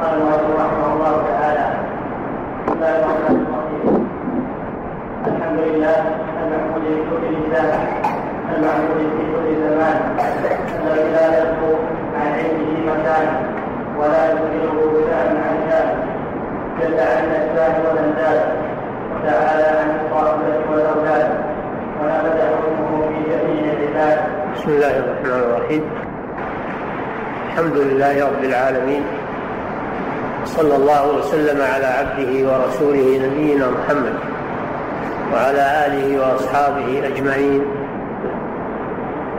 قال المؤلف رحمه الله تعالى. بسم الله الرحمن الحمد لله المحمود في كل لسان المعبود في كل زمان. الذي لا يخلو عن علمه مكان ولا يمكنه بشأن عن شأن جل عن الاشباه والأنداد. وتعالى عن الصاحبة والأولاد. ونبذ حكمه في جميع العباد. بسم الله الرحمن الرحيم. الحمد لله رب العالمين. صلى الله وسلم على عبده ورسوله نبينا محمد وعلى آله وأصحابه أجمعين.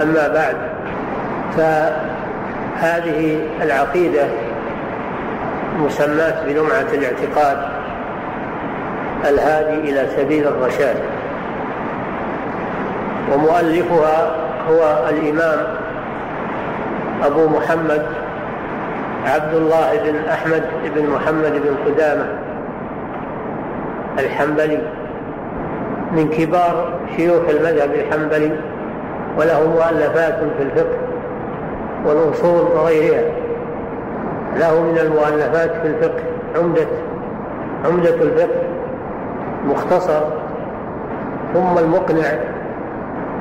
أما بعد فهذه العقيدة مسماة بلمعه الاعتقاد الهادي إلى سبيل الرشاد. ومؤلفها هو الإمام أبو محمد عبد الله بن أحمد بن محمد بن قدامة الحنبلي من كبار شيوخ المذهب الحنبلي وله مؤلفات في الفقه والأصول وغيرها. له من المؤلفات في الفقه عمدة عمدة الفقه مختصر ثم المقنع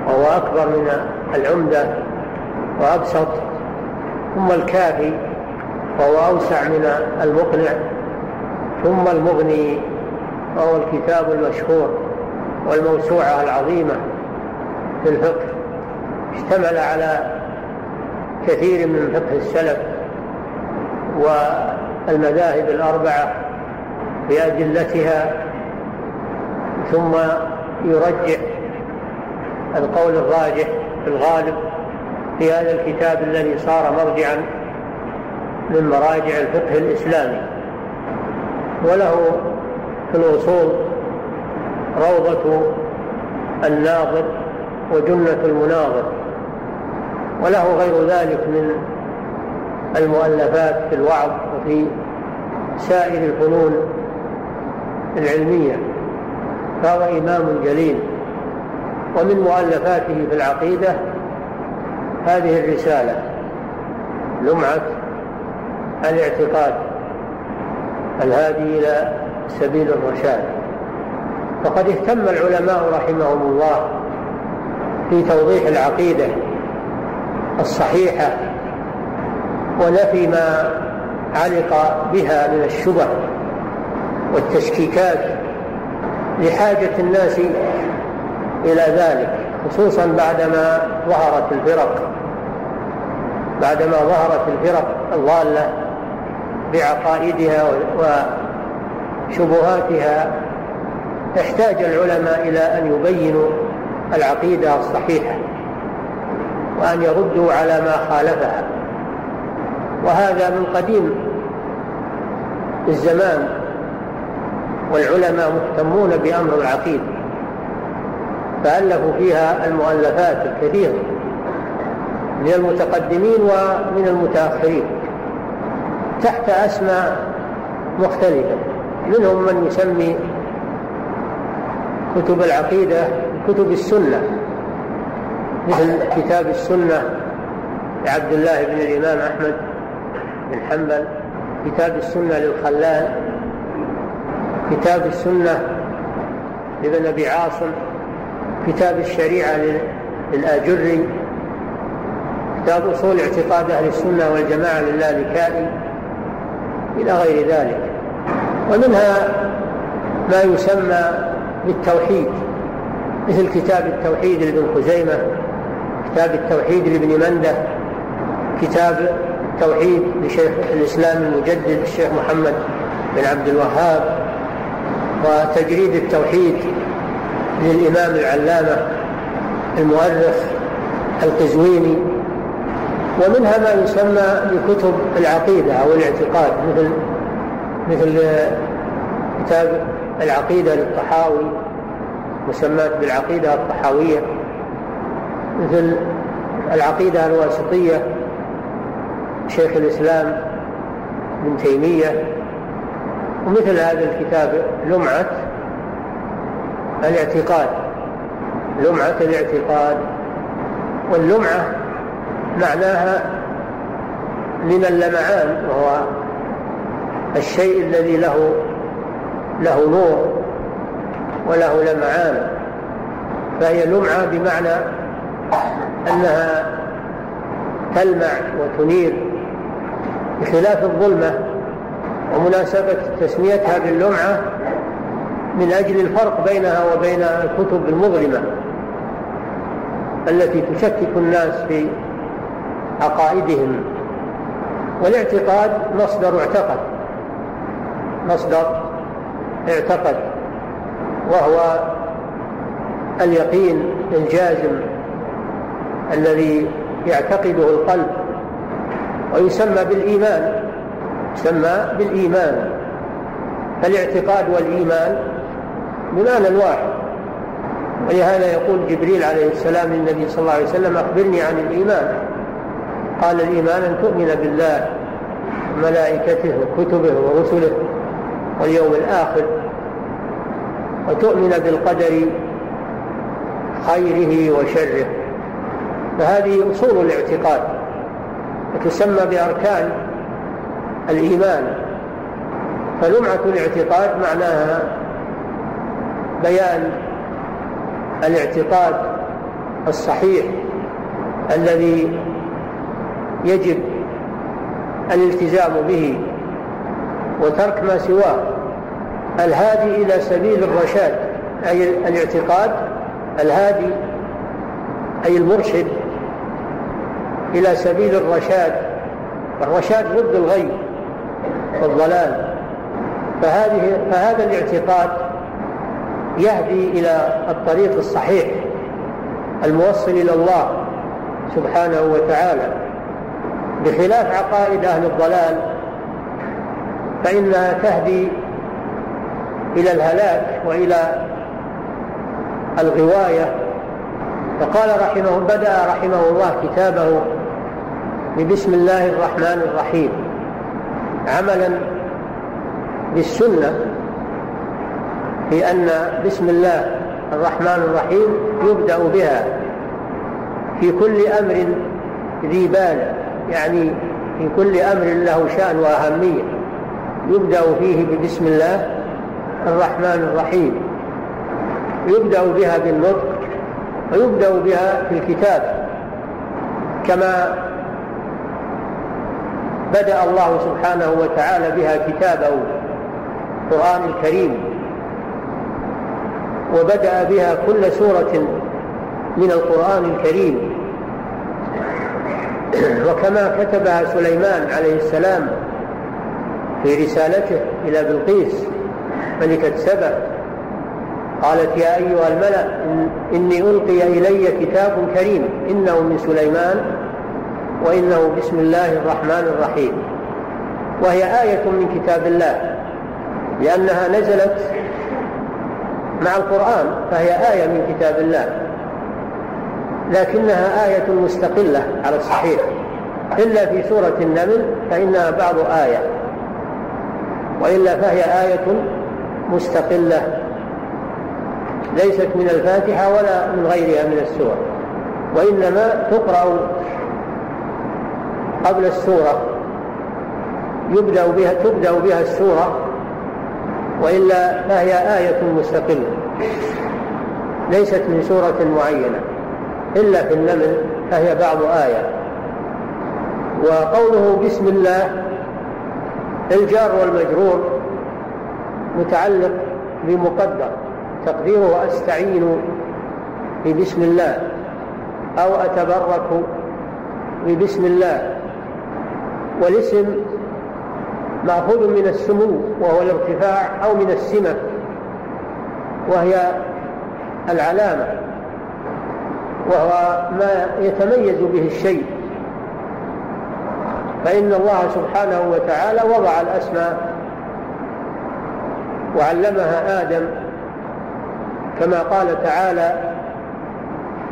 وهو أكبر من العمدة وأبسط ثم الكافي وهو أوسع من المقنع ثم المغني وهو الكتاب المشهور والموسوعة العظيمة في الفقه. اشتمل على كثير من فقه السلف والمذاهب الأربعة بأدلتها ثم يرجح القول الراجح في الغالب في هذا الكتاب الذي صار مرجعا من مراجع الفقه الإسلامي. وله في الأصول روضة الناظر وجنة المناظر. وله غير ذلك من المؤلفات في الوعظ وفي سائر الفنون العلمية. فهو إمام جليل. ومن مؤلفاته في العقيدة هذه الرسالة لمعة الاعتقاد الهادي إلى سبيل الرشاد. فقد اهتم العلماء رحمهم الله في توضيح العقيدة الصحيحة ونفي ما علق بها من الشبه والتشكيكات لحاجة الناس إلى ذلك خصوصا بعدما ظهرت الفرق بعدما ظهرت الفرق الضالة بعقائدها وشبهاتها احتاج العلماء إلى أن يبينوا العقيدة الصحيحة وأن يردوا على ما خالفها. وهذا من قديم الزمان والعلماء مهتمون بأمر العقيدة فألفوا فيها المؤلفات الكثيرة من المتقدمين ومن المتأخرين. تحت أسماء مختلفة. منهم من يسمي كتب العقيدة كتب السنة مثل كتاب السنة لعبد الله بن الإمام أحمد بن حنبل كتاب السنة للخلال كتاب السنة لابن أبي عاصم كتاب الشريعة للآجري كتاب أصول اعتقاد أهل السنة والجماعة للالكائي إلى غير ذلك. ومنها ما يسمى بالتوحيد مثل كتاب التوحيد لابن خزيمة كتاب التوحيد لابن مندة كتاب التوحيد لشيخ الإسلام المجدد الشيخ محمد بن عبد الوهاب وتجريد التوحيد للإمام العلامة المؤرخ القزويني ومنها ما يسمى بكتب العقيدة أو الاعتقاد مثل مثل كتاب العقيدة للطحاوي مسمات بالعقيدة الطحاوية مثل العقيدة الواسطية شيخ الإسلام ابن تيمية ومثل هذا الكتاب لمعة الاعتقاد لمعة الاعتقاد واللمعة معناها من اللمعان وهو الشيء الذي له له نور وله لمعان فهي لمعة بمعنى أنها تلمع وتنير بخلاف الظلمة ومناسبة تسميتها باللمعة من أجل الفرق بينها وبين الكتب المظلمة التي تشكك الناس في عقائدهم. والاعتقاد مصدر اعتقد. مصدر اعتقد. وهو اليقين الجازم الذي يعتقده القلب. ويسمى بالإيمان. يسمى بالإيمان. فالاعتقاد والإيمان بمعنى واحد. ولهذا يقول جبريل عليه السلام للنبي صلى الله عليه وسلم أخبرني عن الإيمان. قال الإيمان أن تؤمن بالله وملائكته وكتبه ورسله واليوم الآخر. وتؤمن بالقدر خيره وشره. فهذه أصول الاعتقاد. وتسمى بأركان الإيمان. فلمعة الاعتقاد معناها بيان الاعتقاد الصحيح الذي يجب الالتزام به وترك ما سواه. الهادي إلى سبيل الرشاد أي الاعتقاد. الهادي أي المرشد إلى سبيل الرشاد. الرشاد ضد الغي والضلال. فهذه فهذا الاعتقاد يهدي إلى الطريق الصحيح الموصل إلى الله سبحانه وتعالى. بخلاف عقائد أهل الضلال فإنها تهدي إلى الهلاك وإلى الغواية. فقال رحمه بدأ رحمه الله كتابه ببسم الله الرحمن الرحيم عملا بالسنة في أن بسم الله الرحمن الرحيم يبدأ بها في كل أمر ذي بال. يعني في كل أمر له شأن وأهمية. يبدأ فيه ببسم الله الرحمن الرحيم. يبدأ بها بالنطق ويبدأ بها في الكتاب كما بدأ الله سبحانه وتعالى بها كتابه القرآن الكريم. وبدأ بها كل سورة من القرآن الكريم. وكما كتبها سليمان عليه السلام في رسالته إلى بلقيس ملكة سبأ قالت يا أيها الملأ إني ألقي إلي كتاب كريم إنه من سليمان وإنه بسم الله الرحمن الرحيم وهي آية من كتاب الله لأنها نزلت مع القرآن فهي آية من كتاب الله. لكنها آية مستقلة على الصحيح. إلا في سورة النمل فإنها بعض آية. وإلا فهي آية مستقلة. ليست من الفاتحة ولا من غيرها من السور. وإنما تقرأ قبل السورة. يبدأ بها تبدأ بها السورة. وإلا فهي آية مستقلة. ليست من سورة معينة. إلا في النمل فهي بعض آية. وقوله بسم الله الجار والمجرور متعلق بمقدر تقديره أستعين ببسم الله أو أتبرك ببسم الله. والاسم مأخوذ من السمو وهو الارتفاع أو من السمة وهي العلامة. وهو ما يتميز به الشيء. فإن الله سبحانه وتعالى وضع الأسماء وعلمها آدم كما قال تعالى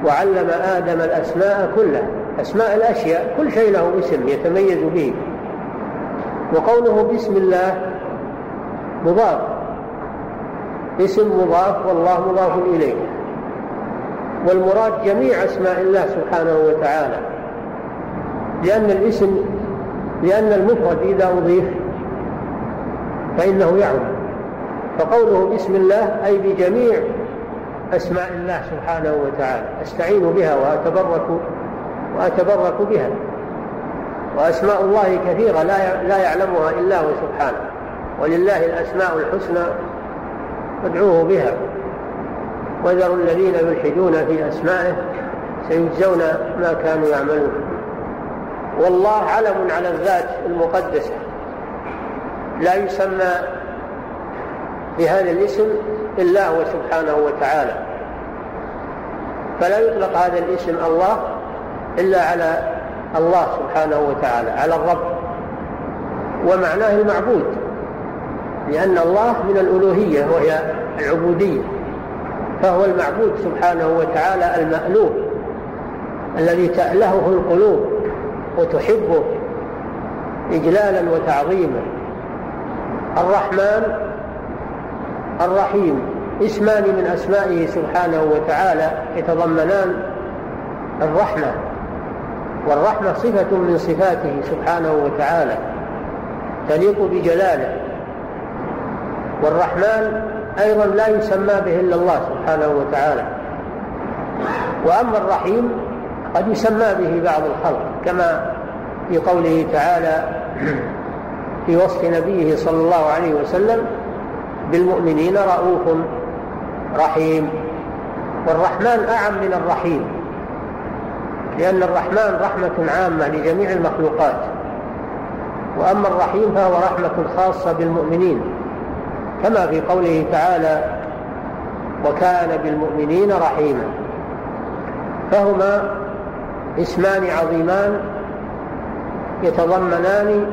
وعلم آدم الأسماء كلها. أسماء الأشياء كل شيء له اسم يتميز به. وقوله بسم الله مضاف. اسم مضاف والله مضاف إليه. والمراد جميع أسماء الله سبحانه وتعالى. لأن الاسم لأن المفرد إذا أضيف فإنه يعم فقوله بسم الله أي بجميع أسماء الله سبحانه وتعالى. أستعين بها وأتبرك وأتبرك بها. وأسماء الله كثيرة لا لا يعلمها إلا هو سبحانه. ولله الأسماء الحسنى فادعوه بها. وذروا الذين يلحدون في أسمائه سيجزون ما كانوا يعملون. والله علم على الذات المقدسة. لا يسمى بهذا الاسم إلا هو سبحانه وتعالى. فلا يطلق هذا الاسم الله إلا على الله سبحانه وتعالى على الرب. ومعناه المعبود لأن الله من الألوهية وهي العبودية. فهو المعبود سبحانه وتعالى المألوه الذي تألهه القلوب وتحبه إجلالا وتعظيما. الرحمن الرحيم اسمان من أسمائه سبحانه وتعالى يتضمنان الرحمة والرحمة صفة من صفاته سبحانه وتعالى تليق بجلاله. والرحمن أيضا لا يسمى به إلا الله سبحانه وتعالى. وأما الرحيم قد يسمى به بعض الخلق كما في قوله تعالى في وصف نبيه صلى الله عليه وسلم بالمؤمنين رؤوف رحيم. والرحمن أعم من الرحيم لأن الرحمن رحمة عامة لجميع المخلوقات. وأما الرحيم فهو رحمة خاصة بالمؤمنين. كما في قوله تعالى وكان بالمؤمنين رحيما. فهما اسمان عظيمان يتضمنان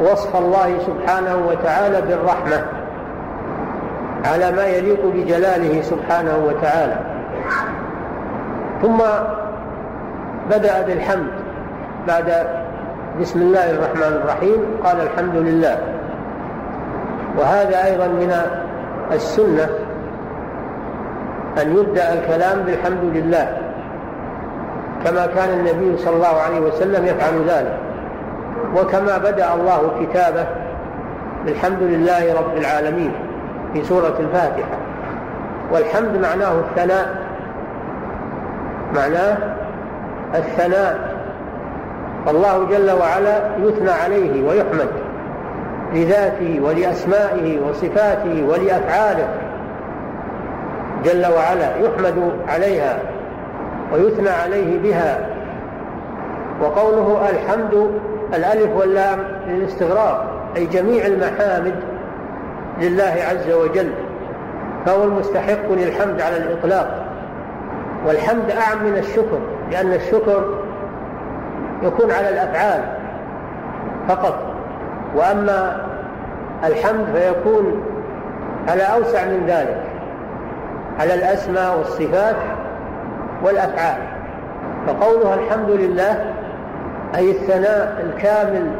وصف الله سبحانه وتعالى بالرحمة على ما يليق بجلاله سبحانه وتعالى. ثم بدأ بالحمد بعد بسم الله الرحمن الرحيم. قال الحمد لله. وهذا أيضا من السنة أن يبدأ الكلام بالحمد لله كما كان النبي صلى الله عليه وسلم يفعل ذلك وكما بدأ الله كتابه بالحمد لله رب العالمين في سورة الفاتحة. والحمد معناه الثناء معناه الثناء. الله جل وعلا يثنى عليه ويحمد. لذاته ولأسمائه وصفاته ولأفعاله. جل وعلا يحمد عليها ويثنى عليه بها. وقوله الحمد الألف واللام للاستغراق أي جميع المحامد لله عز وجل فهو المستحق للحمد على الإطلاق. والحمد أعم من الشكر لأن الشكر يكون على الأفعال فقط. وأما الحمد فيكون على أوسع من ذلك على الأسماء والصفات والأفعال. فقولها الحمد لله أي الثناء الكامل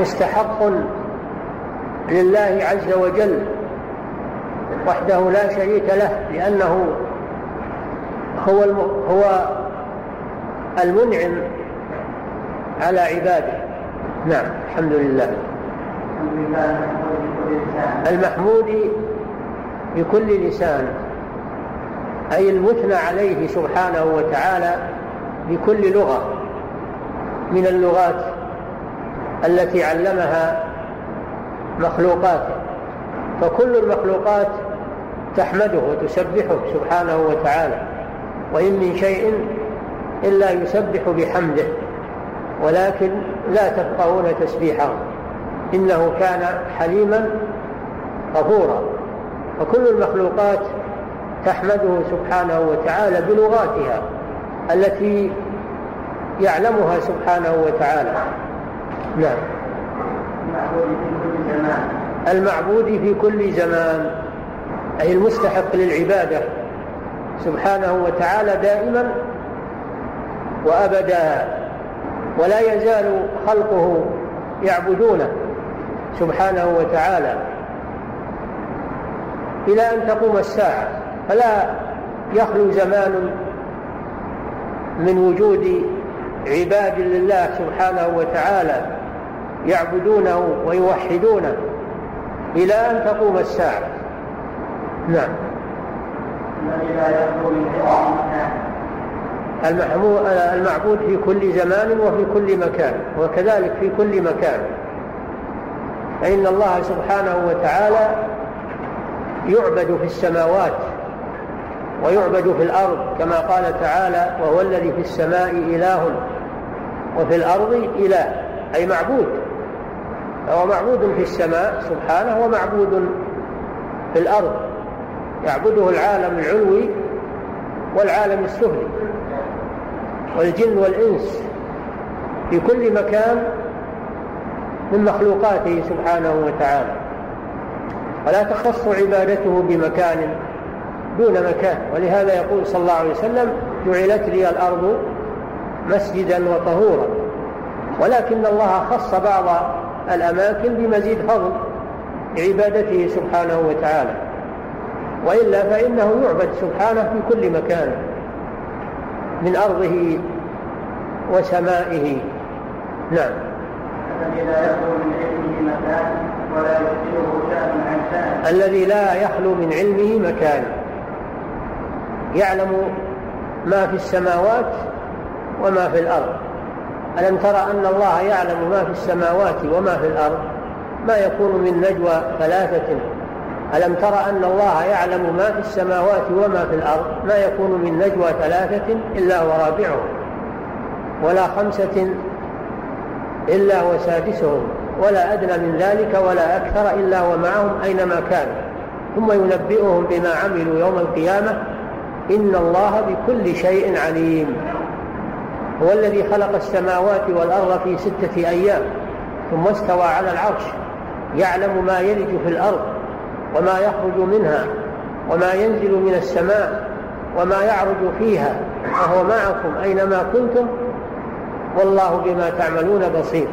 مستحق لله عز وجل وحده لا شريك له لأنه هو هو المنعم على عباده. نعم الحمد لله. المحمود بكل لسان أي المثنى عليه سبحانه وتعالى بكل لغة من اللغات التي علمها مخلوقاته. فكل المخلوقات تحمده وتسبحه سبحانه وتعالى وإن من شيء إلا يسبح بحمده. ولكن لا تفقهون تسبيحه. إنه كان حليما غفورا فكل المخلوقات تحمده سبحانه وتعالى بلغاتها التي يعلمها سبحانه وتعالى. نعم. المعبود في كل زمان. أي المستحق للعبادة سبحانه وتعالى دائما وأبدا. ولا يزال خلقه يعبدونه سبحانه وتعالى. إلى أن تقوم الساعة فلا يخلو زمان من وجود عباد لله سبحانه وتعالى يعبدونه ويوحدونه. إلى أن تقوم الساعة. نعم. لا يخلو من المعبود في كل زمان وفي كل مكان وكذلك في كل مكان. فإن الله سبحانه وتعالى يعبد في السماوات ويعبد في الأرض كما قال تعالى وهو الذي في السماء إله وفي الأرض إله. أي معبود. فهو معبود في السماء سبحانه ومعبود في الأرض. يعبده العالم العلوي والعالم السفلي. والجن والإنس في كل مكان من مخلوقاته سبحانه وتعالى. ولا تخص عبادته بمكان دون مكان. ولهذا يقول صلى الله عليه وسلم جعلت لي الأرض مسجدا وطهورا ولكن الله خص بعض الأماكن بمزيد فضل لعبادته سبحانه وتعالى. وإلا فإنه يعبد سبحانه في كل مكان. من أرضه وسمائه. نعم. الذي لا يخلو من علمه مكان ولا شأن عن شأن. الذي لا يخلو من علمه مكان. يعلم ما في السماوات وما في الأرض. ألم ترى أن الله يعلم ما في السماوات وما في الأرض؟ ما يكون من نجوى ثلاثة ألم ترى أن الله يعلم ما في السماوات وما في الأرض؟ ما يكون من نجوى ثلاثة إلا هو رابعهم ولا خمسة إلا هو سادسهم ولا أدنى من ذلك ولا أكثر إلا هو معهم أينما كانوا ثم ينبئهم بما عملوا يوم القيامة إن الله بكل شيء عليم. هو الذي خلق السماوات والأرض في ستة أيام ثم استوى على العرش يعلم ما يلج في الأرض وما يخرج منها وما ينزل من السماء وما يعرج فيها وهو معكم أينما كنتم والله بما تعملون بصير.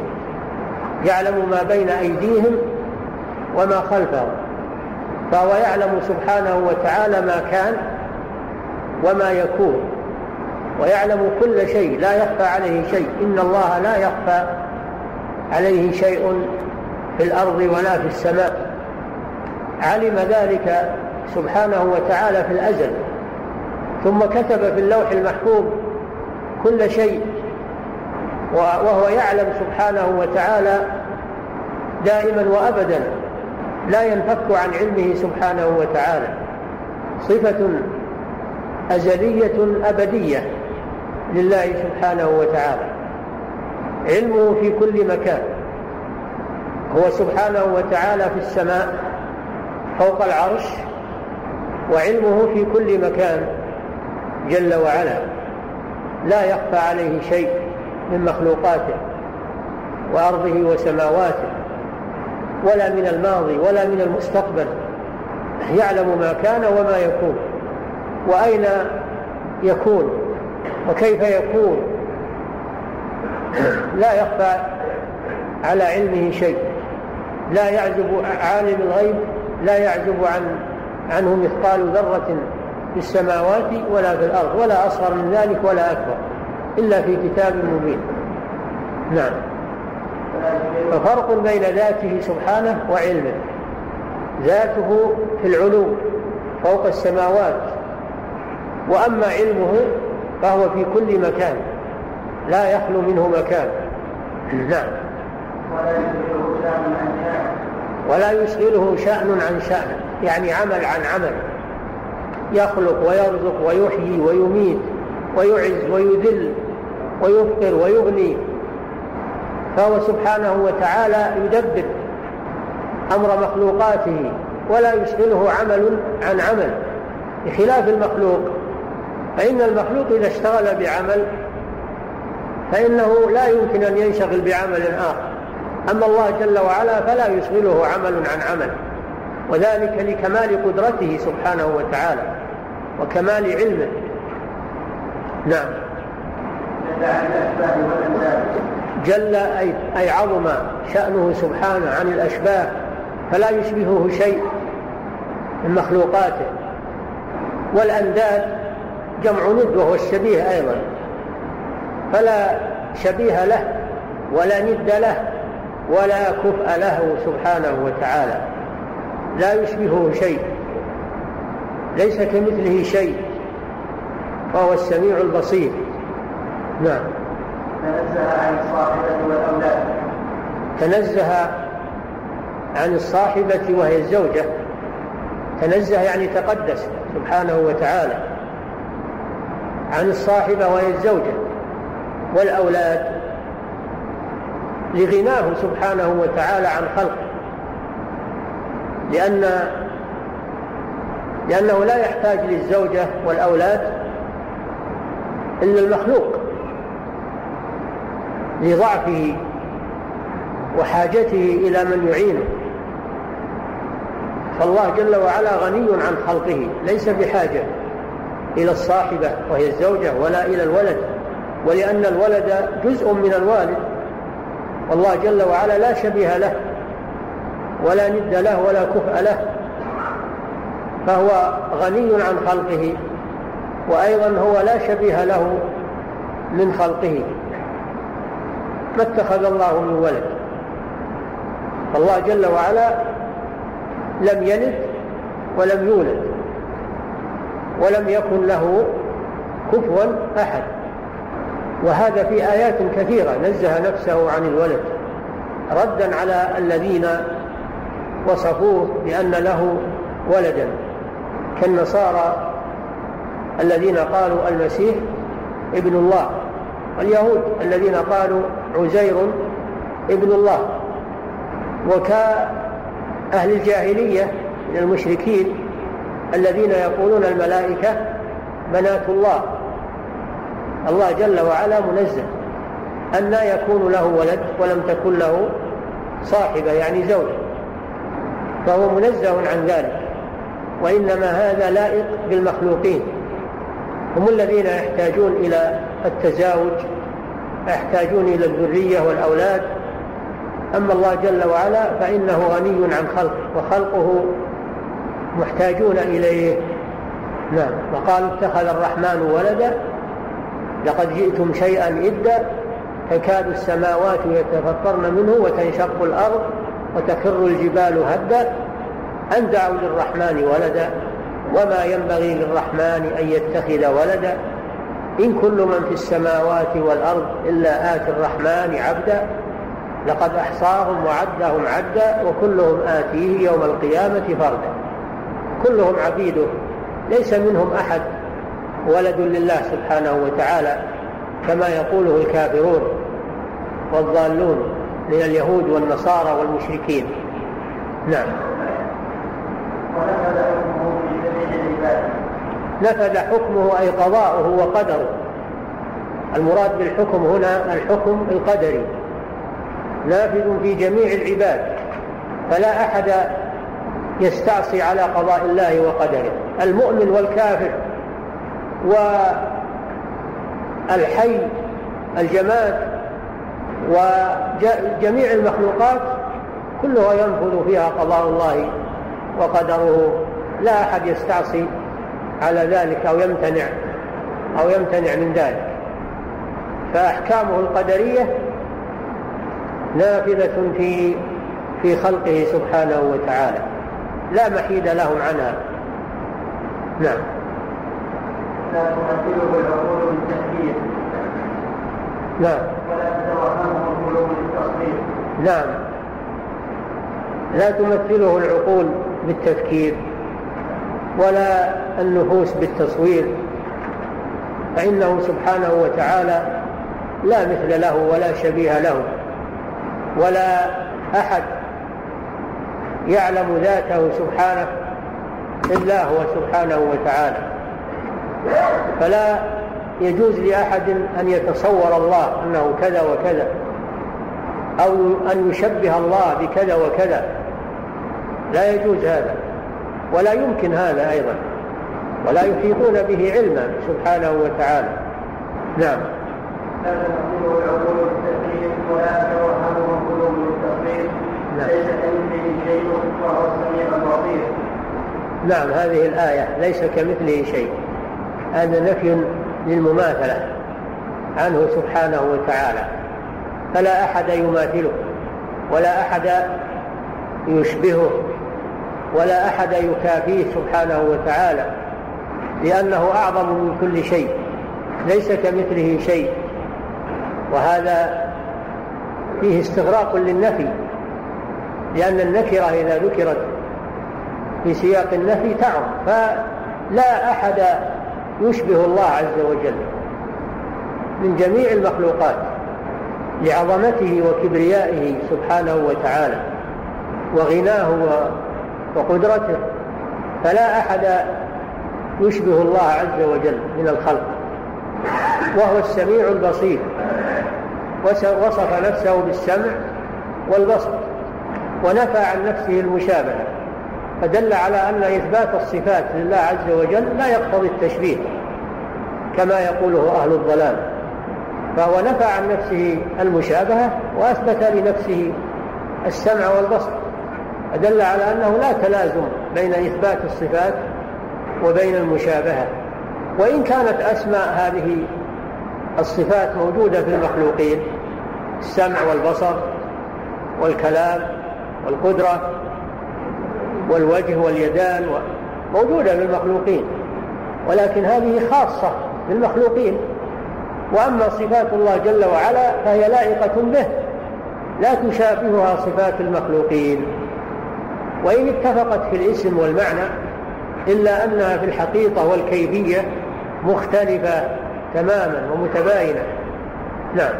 يعلم ما بين أيديهم وما خلفهم فهو يعلم سبحانه وتعالى ما كان وما يكون ويعلم كل شيء لا يخفى عليه شيء. إن الله لا يخفى عليه شيء في الأرض ولا في السماء. علم ذلك سبحانه وتعالى في الأزل ثم كتب في اللوح المحفوظ كل شيء وهو يعلم سبحانه وتعالى دائما وأبدا لا ينفك عن علمه سبحانه وتعالى. صفة أزلية أبدية لله سبحانه وتعالى. علمه في كل مكان هو سبحانه وتعالى في السماء فوق العرش وعلمه في كل مكان جل وعلا. لا يخفى عليه شيء من مخلوقاته وأرضه وسماواته ولا من الماضي ولا من المستقبل. يعلم ما كان وما يكون وأين يكون وكيف يكون. لا يخفى على علمه شيء. لا يعزب عالم الغيب لا يعزب عن عنه مثقال ذرة في السماوات ولا في الأرض ولا أصغر من ذلك ولا أكبر إلا في كتاب مبين. نعم. ففرق بين ذاته سبحانه وعلمه. ذاته في العلو فوق السماوات. وأما علمه فهو في كل مكان. لا يخلو منه مكان. نعم. ولا يشغله شأن عن شأن يعني عمل عن عمل. يخلق ويرزق ويحيي ويميت ويعز ويذل ويفقر ويغني. فهو سبحانه وتعالى يدبر أمر مخلوقاته ولا يشغله عمل عن عمل. بخلاف المخلوق فإن المخلوق إذا اشتغل بعمل فإنه لا يمكن أن ينشغل بعمل آخر. أما الله جل وعلا فلا يشغله عمل عن عمل. وذلك لكمال قدرته سبحانه وتعالى وكمال علمه. نعم. جل أي, أي عظم شأنه سبحانه عن الأشباه فلا يشبهه شيء من مخلوقاته. والأنداد جمع ند وهو الشبيه أيضا. فلا شبيه له ولا ند له. ولا كفء له سبحانه وتعالى. لا يشبهه شيء. ليس كمثله شيء. وهو السميع البصير. نعم. تنزه عن الصاحبة والأولاد. تنزه عن الصاحبة وهي الزوجة. تنزه يعني تقدس سبحانه وتعالى. عن الصاحبة وهي الزوجة. والأولاد لغناه سبحانه وتعالى عن خلقه. لأن لأنه لا يحتاج للزوجة والأولاد إلا المخلوق لضعفه وحاجته إلى من يعينه. فالله جل وعلا غني عن خلقه ليس بحاجة إلى الصاحبة وهي الزوجة ولا إلى الولد. ولأن الولد جزء من الوالد. والله جل وعلا لا شبيه له ولا ند له ولا كفء له. فهو غني عن خلقه وأيضا هو لا شبيه له من خلقه. ما اتخذ الله من ولد. فالله جل وعلا لم يلد ولم يولد ولم يكن له كفوا أحد. وهذا في آيات كثيرة نزه نفسه عن الولد. ردا على الذين وصفوه بأن له ولدا. كالنصارى الذين قالوا المسيح ابن الله واليهود الذين قالوا عزير ابن الله. وكأهل الجاهلية من المشركين الذين يقولون الملائكة بنات الله. الله جل وعلا منزه أن لا يكون له ولد ولم تكن له صاحبة يعني زوج. فهو منزه عن ذلك. وإنما هذا لائق بالمخلوقين. هم الذين يحتاجون إلى التزاوج يحتاجون إلى الذرية والأولاد. أما الله جل وعلا فإنه غني عن خلقه وخلقه محتاجون إليه. نعم. وقال اتخذ الرحمن ولدا لقد جئتم شيئا إدا تكاد السماوات يتفطرن منه وتنشق الأرض وتخر الجبال هدا أن دعوا للرحمن ولدا وما ينبغي للرحمن أن يتخذ ولدا. إن كل من في السماوات والأرض إلا آتي الرحمن عبدا. لقد أحصاهم وعدهم عدا وكلهم آتيه يوم القيامة فردا. كلهم عبيده ليس منهم أحد. ولد لله سبحانه وتعالى كما يقوله الكافرون والضالون من اليهود والنصارى والمشركين. نعم. نفذ حكمه أي قضاؤه وقدره. المراد بالحكم هنا الحكم القدري. نافذ في جميع العباد فلا أحد يستعصي على قضاء الله وقدره. المؤمن والكافر والحي الجماد وجميع المخلوقات كلها ينفذ فيها قضاء الله وقدره. لا أحد يستعصي على ذلك أو يمتنع أو يمتنع من ذلك. فأحكامه القدرية نافذة في في خلقه سبحانه وتعالى. لا محيد لهم عنها. نعم. لا تمثله العقول بالتفكير نعم ولا تتوهمه القلوب بالتصديق نعم لا تمثله العقول بالتفكير ولا النفوس بالتصوير. فإنه سبحانه وتعالى لا مثل له ولا شبيه له ولا أحد يعلم ذاته سبحانه إلا هو سبحانه وتعالى. فلا يجوز لأحد أن يتصور الله أنه كذا وكذا أو أن يشبه الله بكذا وكذا. لا يجوز هذا ولا يمكن هذا أيضا ولا يحيطون به علما سبحانه وتعالى. نعم. لا العقول بالتفكير ولا القلوب نعم. ليس كمثله شيء وهو نعم هذه الآية ليس كمثله شيء. هذا نفي للمماثلة عنه سبحانه وتعالى. فلا أحد يماثله ولا أحد يشبهه ولا أحد يكافيه سبحانه وتعالى لأنه أعظم من كل شيء ليس كمثله شيء. وهذا فيه استغراق للنفي لأن النكرة إذا ذكرت في سياق النفي تعم فلا أحد يشبه الله عز وجل من جميع المخلوقات لعظمته وكبريائه سبحانه وتعالى وغناه وقدرته فلا أحد يشبه الله عز وجل من الخلق. وهو السميع البصير. وصف نفسه بالسمع والبصر ونفى عن نفسه المشابهة. فدل على أن إثبات الصفات لله عز وجل لا يقتضي التشبيه كما يقوله أهل الضلال. فهو نفى عن نفسه المشابهة وأثبت لنفسه السمع والبصر. فدل على أنه لا تلازم بين إثبات الصفات وبين المشابهة. وإن كانت أسماء هذه الصفات موجودة في المخلوقين السمع والبصر والكلام والقدرة والوجه واليدان موجودة في المخلوقين ولكن هذه خاصة بالمخلوقين وأما صفات الله جل وعلا فهي لائقة به. لا تشابهها صفات المخلوقين. وإن اتفقت في الاسم والمعنى إلا أنها في الحقيقة والكيفية مختلفة تماما ومتباينة. نعم.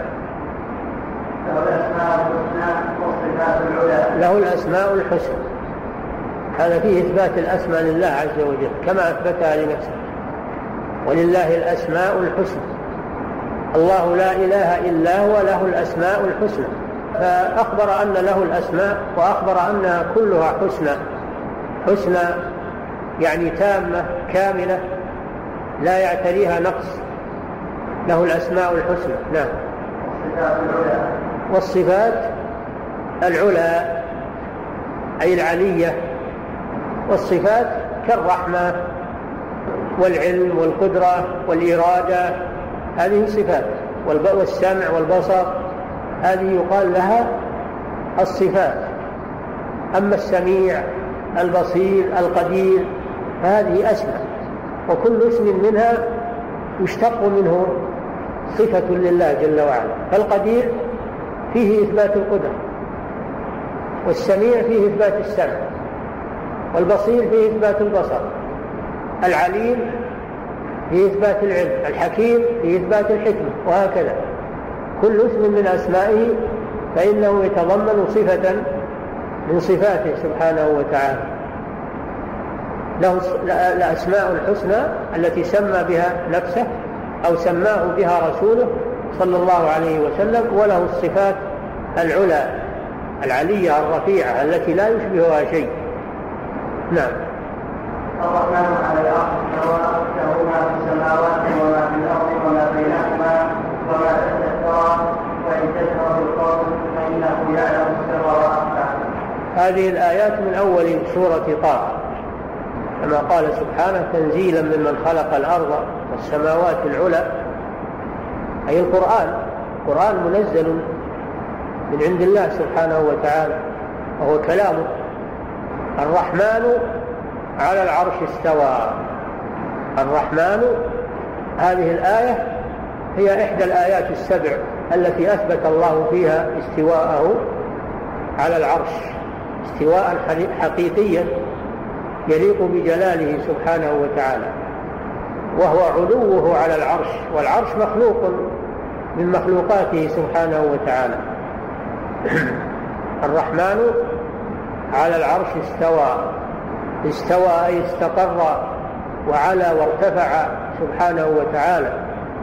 له الأسماء الحسنى والصفات العلى. له الأسماء الحسنى. هذا فيه إثبات الأسماء لله عز وجل كما أثبتها لنفسه. ولله الأسماء الحسنى. الله لا إله إلا هو له الأسماء الحسنى. فأخبر أن له الأسماء وأخبر أنها كلها حسنى. حسنى يعني تامة كاملة لا يعتريها نقص. له الأسماء الحسنى. نعم. والصفات العلى أي العلية والصفات كالرحمة والعلم والقدرة والإرادة هذه صفات. والسمع والبصر هذه يقال لها الصفات. أما السميع البصير القدير فهذه أسماء. وكل اسم منها يشتق منه صفة لله جل وعلا. فالقدير فيه إثبات القدرة والسميع فيه إثبات السمع. والبصير فيه إثبات البصر. العليم فيه إثبات العلم. الحكيم فيه إثبات الحكمة. وهكذا. كل اسم من أسمائه فإنه يتضمن صفة من صفاته سبحانه وتعالى. له الأسماء الحسنى التي سمى بها نفسه أو سماه بها رسوله صلى الله عليه وسلم وله الصفات العلى العلية الرفيعة التي لا يشبهها شيء. نعم. الرحمن على الأرض سواء له ما في السماوات وما في الأرض وما بينهما وما تحت الثرى وإن تشعر بالقول فإنه يعلم السر وأخفى. هذه الآيات من أول سورة طه. كما قال سبحانه تنزيلا ممن خلق الأرض والسماوات العلى. أي القرآن. القرآن منزل من عند الله سبحانه وتعالى وهو كلامه. الرحمن على العرش استوى. الرحمن هذه الآية هي إحدى الآيات السبع التي أثبت الله فيها استواءه على العرش استواء حقيقيا يليق بجلاله سبحانه وتعالى وهو علوه على العرش والعرش مخلوق من مخلوقاته سبحانه وتعالى. الرحمن على العرش استوى. استوى أي استقر وعلى وارتفع سبحانه وتعالى.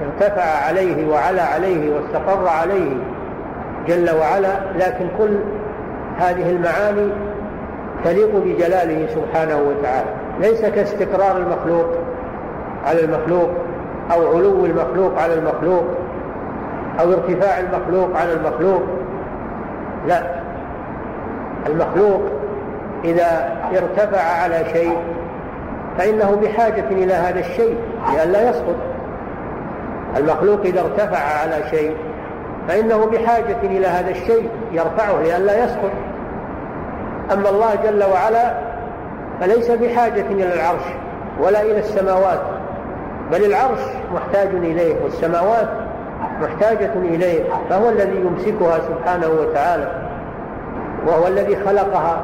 ارتفع عليه وعلى عليه واستقر عليه جل وعلا. لكن كل هذه المعاني تليق بجلاله سبحانه وتعالى. ليس كاستقرار المخلوق على المخلوق أو علو المخلوق على المخلوق أو ارتفاع المخلوق على المخلوق. لا. المخلوق إذا ارتفع على شيء فإنه بحاجة إلى هذا الشيء لئلا يسقط. المخلوق إذا ارتفع على شيء فإنه بحاجة إلى هذا الشيء يرفعه لئلا يسقط. أما الله جل وعلا فليس بحاجة إلى العرش ولا إلى السماوات بل العرش محتاج إليه والسماوات محتاجة إليه فهو الذي يمسكها سبحانه وتعالى. وهو الذي خلقها.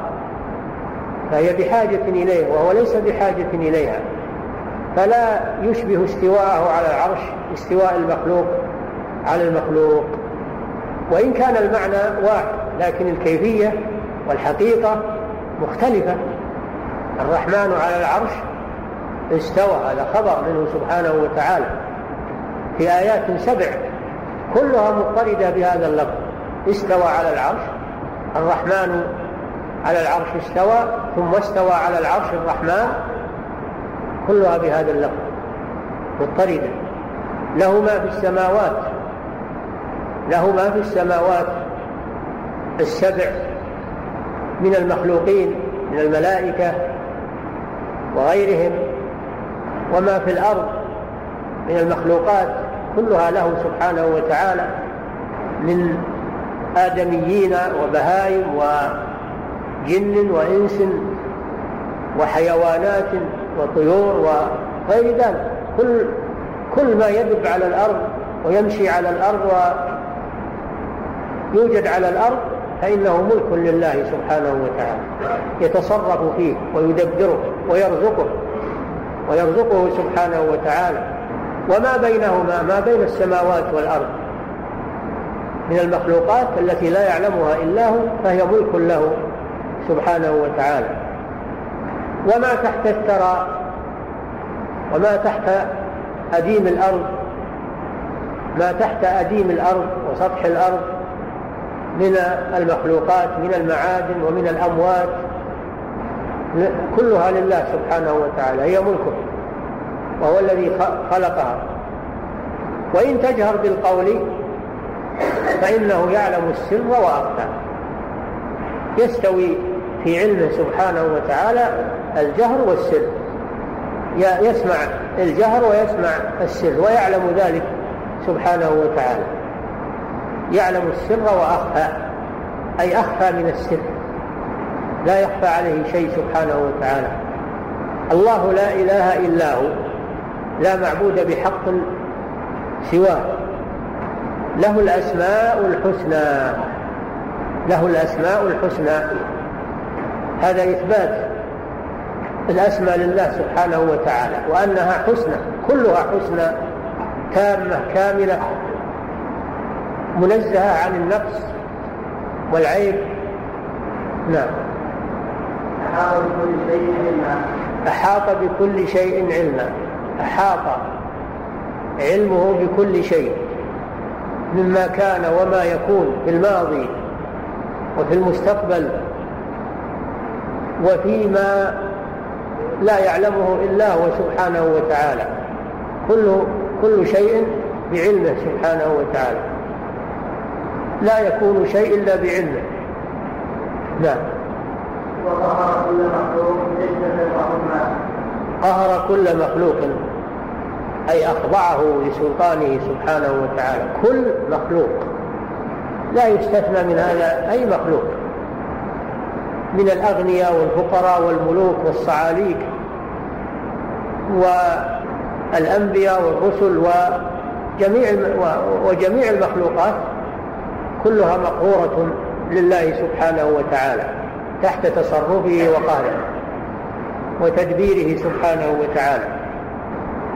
فهي بحاجة إليه وهو ليس بحاجة إليها. فلا يشبه استواءه على العرش استواء المخلوق على المخلوق. وإن كان المعنى واحد لكن الكيفية والحقيقة مختلفة. الرحمن على العرش استوى هذا خبر منه سبحانه وتعالى. في آيات سبع كلها مضطردة بهذا اللفظ استوى على العرش الرحمن على العرش استوى ثم استوى على العرش الرحمن. كلها بهذا اللفظ مضطردة. له ما في السماوات له ما في السماوات السبع من المخلوقين من الملائكة وغيرهم وما في الأرض من المخلوقات. كلها له سبحانه وتعالى من آدميين وبهائم وجن وإنس وحيوانات وطيور وغير ذلك. كل كل ما يدب على الأرض ويمشي على الأرض ويوجد على الأرض فإنه ملك لله سبحانه وتعالى. يتصرف فيه ويدبره ويرزقه ويرزقه سبحانه وتعالى. وما بينهما ما بين السماوات والأرض. من المخلوقات التي لا يعلمها إلا هو فهي ملك له سبحانه وتعالى. وما تحت الثرى وما تحت أديم الأرض ما تحت أديم الأرض وسطح الأرض من المخلوقات من المعادن ومن الأموات كلها لله سبحانه وتعالى هي ملكه وهو الذي خلقها. وإن تجهر بالقول فإنه يعلم السر وأخفى يستوي في علمه سبحانه وتعالى الجهر والسر. يسمع الجهر ويسمع السر ويعلم ذلك سبحانه وتعالى. يعلم السر وأخفى أي أخفى من السر. لا يخفى عليه شيء سبحانه وتعالى. الله لا إله إلا هو. لا معبود بحق سواه. له الأسماء الحسنى. له الأسماء الحسنى. هذا إثبات الأسماء لله سبحانه وتعالى وأنها حسنى كلها حسنى تامة كاملة منزهة عن النقص والعيب. نعم. أحاط بكل شيء علما. أحاط بكل شيء علما. أحاط. علمه بكل شيء. مما كان وما يكون في الماضي وفي المستقبل وفيما لا يعلمه إلا هو سبحانه وتعالى. كل كل شيء بعلمه سبحانه وتعالى. لا يكون شيء إلا بعلمه. نعم. وقهر كل مخلوق قهر كل مخلوق. أي أخضعه لسلطانه سبحانه وتعالى. كل مخلوق. لا يستثنى من هذا أي مخلوق. من الأغنياء والفقراء والملوك والصعاليك والأنبياء والرسل وجميع وجميع المخلوقات كلها مقهورة لله سبحانه وتعالى تحت تصرفه وقهره وتدبيره سبحانه وتعالى.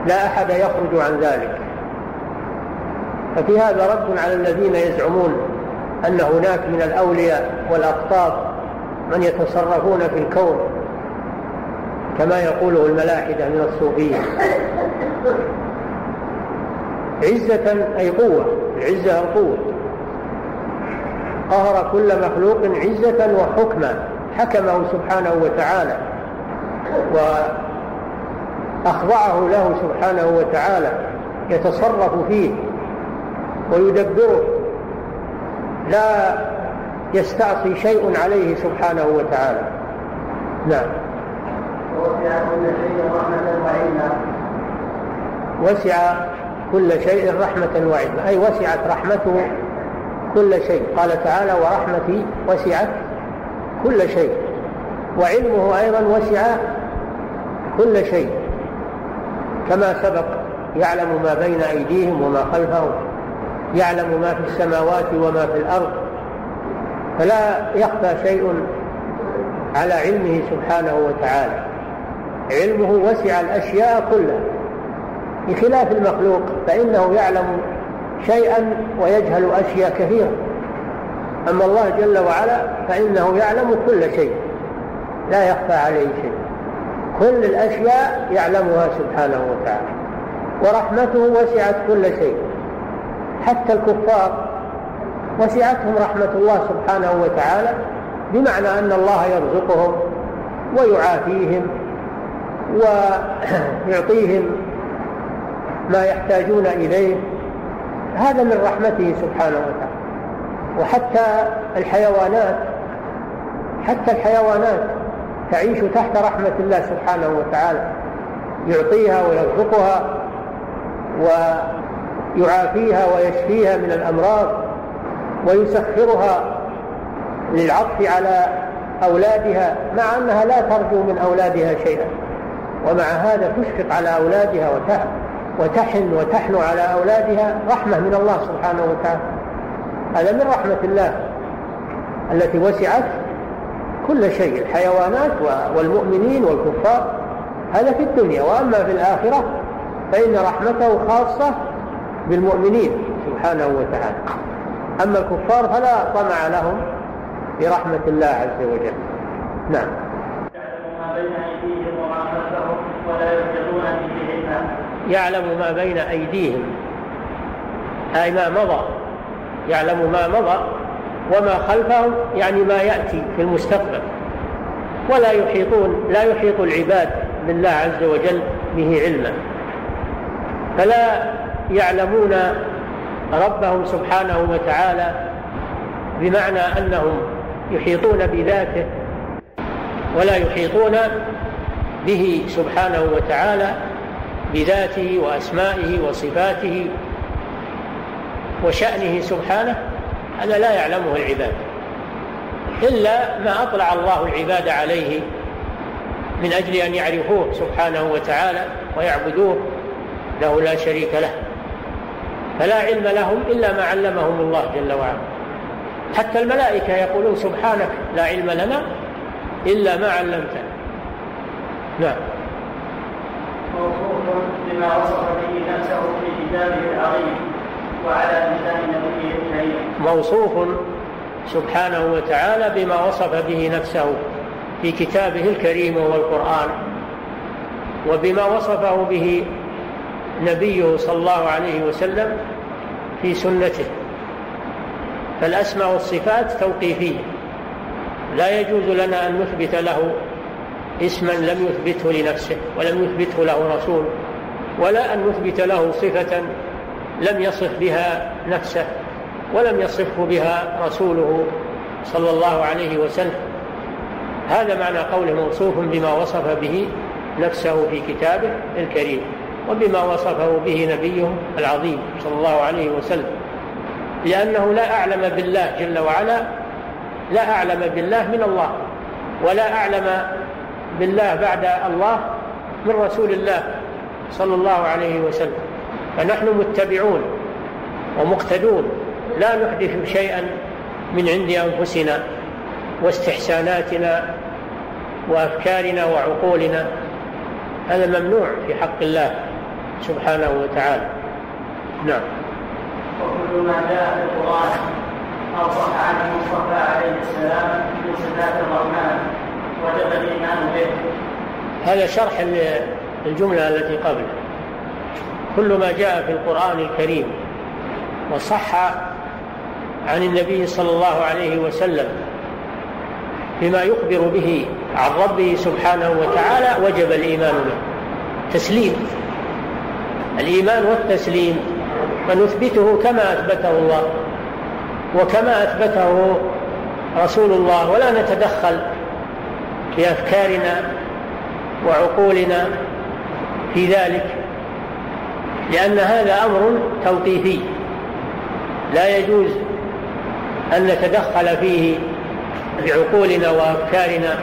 لا أحد يخرج عن ذلك. ففي هذا رد على الذين يزعمون أن هناك من الأولياء والأقطاب من يتصرفون في الكون كما يقوله الملاحدة من الصوفية. عزة أي قوة؟ العزة القوة قهر كل مخلوق عزة وحكما حكمه سبحانه وتعالى. وأخضعه له سبحانه وتعالى يتصرف فيه ويدبره لا يستعصي شيء عليه سبحانه وتعالى. نعم. ووسع كل شيء رحمة وعلما وسع كل شيء رحمة وعلما أي وسعت رحمته كل شيء. قال تعالى ورحمتي وسعت كل شيء. وعلمه أيضا وسع كل شيء. كما سبق يعلم ما بين أيديهم وما خلفهم يعلم ما في السماوات وما في الأرض. فلا يخفى شيء على علمه سبحانه وتعالى. علمه وسع الأشياء كلها. بخلاف المخلوق فإنه يعلم شيئا ويجهل أشياء كثيرة أما الله جل وعلا فإنه يعلم كل شيء. لا يخفى عليه شيء. كل الأشياء يعلمها سبحانه وتعالى ورحمته وسعت كل شيء. حتى الكفار وسعتهم رحمة الله سبحانه وتعالى بمعنى أن الله يرزقهم ويعافيهم ويعطيهم ما يحتاجون إليه. هذا من رحمته سبحانه وتعالى. وحتى الحيوانات حتى الحيوانات تعيش تحت رحمة الله سبحانه وتعالى. يعطيها ويرزقها ويعافيها ويشفيها من الأمراض ويسخرها للعطف على أولادها مع أنها لا ترجو من أولادها شيئا. ومع هذا تشفق على أولادها وتحن وتحن على أولادها رحمة من الله سبحانه وتعالى. هذا من رحمة الله التي وسعت كل شيء الحيوانات والمؤمنين والكفار هذا في الدنيا. وأما في الآخرة فإن رحمته خاصة بالمؤمنين سبحانه وتعالى. أما الكفار فلا طمع لهم برحمة الله عز وجل. نعم. ما بين أيديهم وما خلفهم ولا يرجعون يعلم ما بين أيديهم. أي ما مضى. يعلم ما مضى. وما خلفهم يعني ما يأتي في المستقبل. ولا يحيطون لا يحيط العباد بالله عز وجل به علما. فلا يعلمون ربهم سبحانه وتعالى بمعنى أنهم يحيطون بذاته ولا يحيطون به سبحانه وتعالى بذاته وأسمائه وصفاته وشأنه سبحانه. هذا لا يعلمه العباد. إلا ما أطلع الله العباد عليه من أجل أن يعرفوه سبحانه وتعالى ويعبدوه له لا شريك له. فلا علم لهم إلا ما علمهم الله جل وعلا. حتى الملائكة يقولون سبحانك لا علم لنا إلا ما علمتنا. نعم. موصوف بما وصف به نفسه في كتابه العظيم. موصوف سبحانه وتعالى بما وصف به نفسه في كتابه الكريم والقرآن وبما وصفه به نبيه صلى الله عليه وسلم في سنته. فالأسماء والصفات توقيفية. لا يجوز لنا أن نثبت له اسما لم يثبته لنفسه ولم يثبته له رسول ولا أن نثبت له صفة لم يصف بها نفسه ولم يصفه بها رسوله صلى الله عليه وسلم. هذا معنى قوله موصوف بما وصف به نفسه في كتابه الكريم وبما وصفه به نبيه العظيم صلى الله عليه وسلم. لأنه لا أعلم بالله جل وعلا لا أعلم بالله من الله ولا أعلم بالله بعد الله من رسول الله صلى الله عليه وسلم. فنحن متبعون ومقتدون لا نحدث شيئا من عند أنفسنا واستحساناتنا وأفكارنا وعقولنا هذا ممنوع في حق الله سبحانه وتعالى. نعم. وكل ما جاء في القرآن أو صح عن المصطفى عليه السلام من صفات الرحمن وجب الإيمان به. هذا شرح الجملة التي قبله كل ما جاء في القرآن الكريم وصح عن النبي صلى الله عليه وسلم بما يخبر به عن ربه سبحانه وتعالى وجب الإيمان به تسليم. الإيمان والتسليم فنثبته كما أثبته الله وكما أثبته رسول الله. ولا نتدخل بأفكارنا وعقولنا في ذلك. لأن هذا أمر توقيفي. لا يجوز أن نتدخل فيه بعقولنا وأفكارنا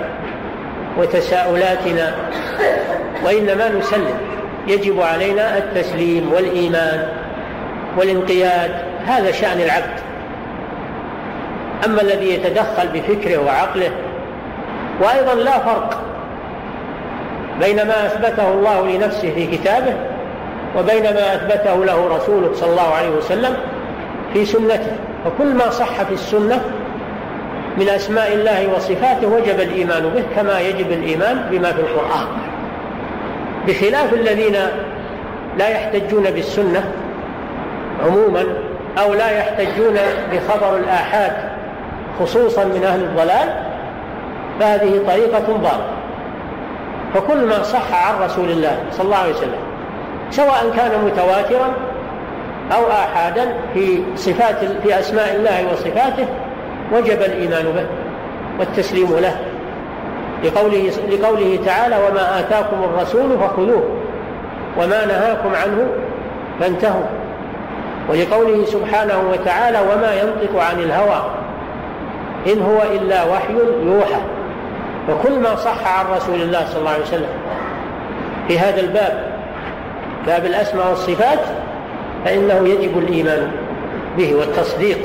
وتساؤلاتنا وإنما نسلم. يجب علينا التسليم والإيمان والانقياد هذا شأن العبد. أما الذي يتدخل بفكره وعقله وأيضا لا فرق بين ما أثبته الله لنفسه في كتابه وبين ما أثبته له رسوله صلى الله عليه وسلم في سنته. فكل ما صح في السنة من أسماء الله وصفاته وجب الإيمان به كما يجب الإيمان بما في القرآن. بخلاف الذين لا يحتجون بالسنة عموما أو لا يحتجون بخبر الآحاد خصوصا من أهل الضلال فهذه طريقة ضالة. فكل ما صح عن رسول الله صلى الله عليه وسلم سواء كان متواترا أو آحادا في صفات في أسماء الله وصفاته وجب الإيمان به والتسليم له. لقوله, لقوله تعالى وما آتاكم الرسول فخذوه وما نهاكم عنه فانتهوا. ولقوله سبحانه وتعالى وما ينطق عن الهوى إن هو إلا وحي يوحى. فكل ما صح عن رسول الله صلى الله عليه وسلم في هذا الباب باب الأسماء والصفات فإنه يجب الإيمان به والتصديق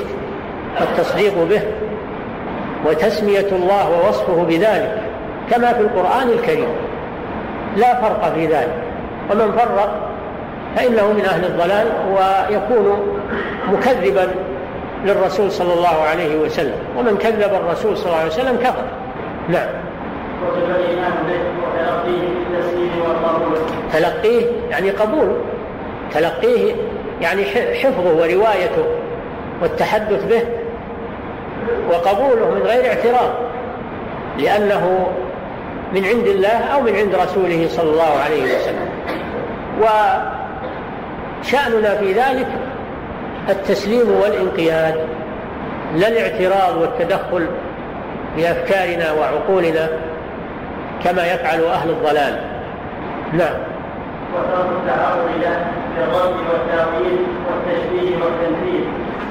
والتصديق به وتسمية الله ووصفه بذلك كما في القرآن الكريم. لا فرق في ذلك. ومن فرق فإنه من أهل الضلال ويكون مكذبا للرسول صلى الله عليه وسلم. ومن كذب الرسول صلى الله عليه وسلم كفر. نعم. تلقيه يعني قبول. تلقيه يعني حفظه وروايته والتحدث به وقبوله من غير اعتراض لأنه من عند الله أو من عند رسوله صلى الله عليه وسلم. وشأننا في ذلك التسليم والانقياد لا الاعتراض والتدخل بأفكارنا وعقولنا كما يفعل أهل الضلال. نعم.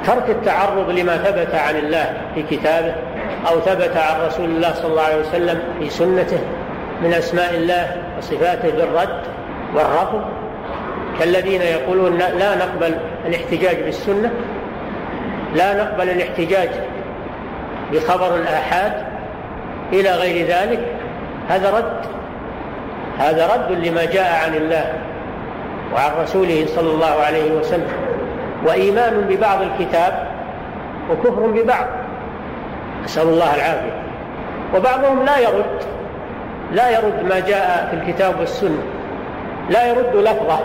ترك التعرض لما ثبت عن الله في كتابه أو ثبت عن رسول الله صلى الله عليه وسلم في سنته من أسماء الله وصفاته بالرد والرفض. كالذين يقولون لا نقبل الاحتجاج بالسنة لا نقبل الاحتجاج بخبر الآحاد إلى غير ذلك هذا رد هذا رد لما جاء عن الله وعن رسوله صلى الله عليه وسلم. وإيمان ببعض الكتاب وكفر ببعض. نسأل الله العافية. وبعضهم لا يرد لا يرد ما جاء في الكتاب والسنة. لا يرد لفظه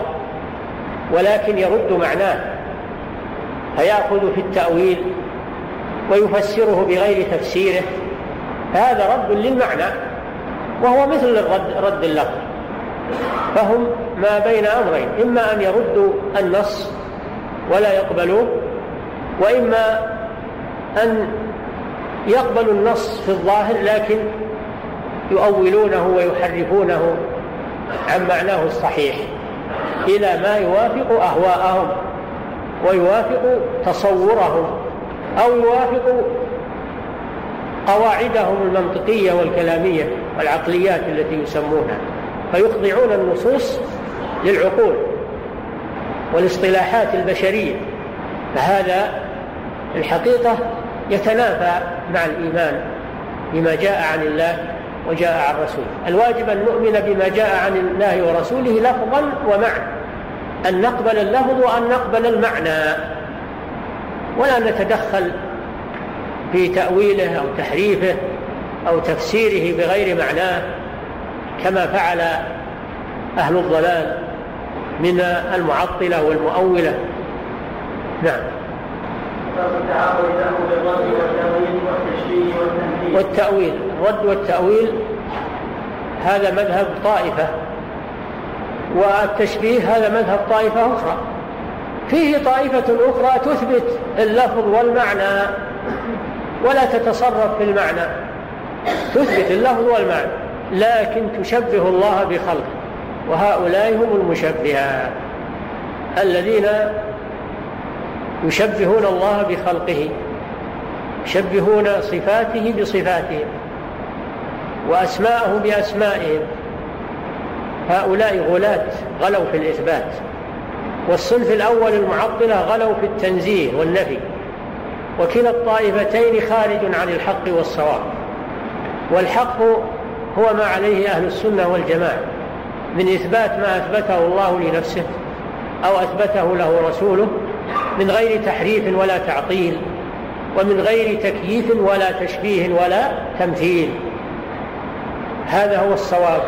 ولكن يرد معناه. فيأخذ في التأويل ويفسره بغير تفسيره. فهذا رد للمعنى. وهو مثل الرد رد اللفظ. فهم ما بين أمرين إما أن يردوا النص ولا يقبلوه وإما أن يقبلوا النص في الظاهر لكن يؤولونه ويحرفونه عن معناه الصحيح إلى ما يوافق أهواءهم ويوافق تصورهم أو يوافق قواعدهم المنطقية والكلامية والعقليات التي يسمونها فيخضعون النصوص للعقول والاصطلاحات البشرية فهذا الحقيقة يتنافى مع الإيمان بما جاء عن الله وجاء عن رسوله. الواجب أن نؤمن بما جاء عن الله ورسوله لفظا ومعنى أن نقبل اللفظ وأن نقبل المعنى ولا نتدخل في تأويله أو تحريفه أو تفسيره بغير معناه كما فعل أهل الضلال من المعطلة والمؤولة. نعم. والتأويل الرد والتأويل هذا مذهب طائفة والتشبيه هذا مذهب طائفة أخرى. فيه طائفة أخرى تثبت اللفظ والمعنى. ولا تتصرف في المعنى. تثبت اللفظ والمعنى لكن تشبه الله بخلقه وهؤلاء هم المشبهات الذين يشبهون الله بخلقه يشبهون صفاته بصفاتهم وأسماءه بأسمائهم. هؤلاء غلاة غلوا في الإثبات. والصنف الأول المعطلة غلوا في التنزيه والنفي. وكلا الطائفتين خارج عن الحق والصواب. والحق هو ما عليه أهل السنة والجماعة من إثبات ما أثبته الله لنفسه أو أثبته له رسوله من غير تحريف ولا تعطيل ومن غير تكييف ولا تشبيه ولا تمثيل. هذا هو الصواب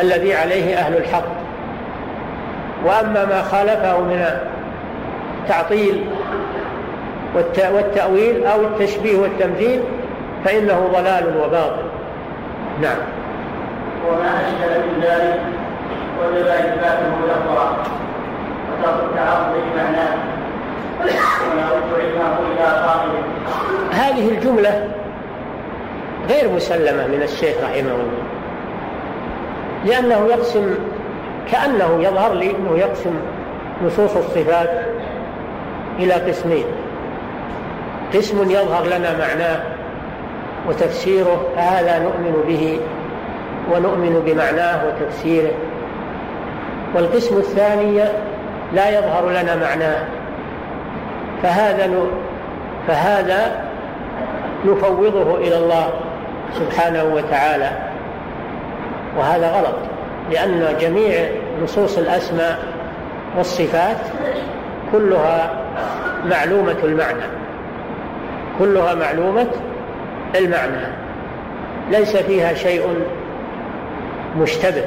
الذي عليه أهل الحق. وأما ما خالفه من التعطيل والتأويل أو التشبيه والتمثيل فإنه ضلال وباطل. نعم. وما أشكل من ذلك وجب إثباته لفظا وترك التعرض لمعناه ونرد علمه إلى قائله. هذه الجملة غير مسلمة من الشيخ رحمه الله. لأنه يقسم كأنه يظهر لي أنه يقسم نصوص الصفات إلى قسمين. قسم يظهر لنا معناه وتفسيره فهذا نؤمن به ونؤمن بمعناه وتفسيره. والقسم الثاني لا يظهر لنا معناه. فهذا فهذا نفوضه إلى الله سبحانه وتعالى. وهذا غلط لأن جميع نصوص الأسماء والصفات كلها معلومة المعنى. كلها معلومة المعنى. ليس فيها شيء مشتبه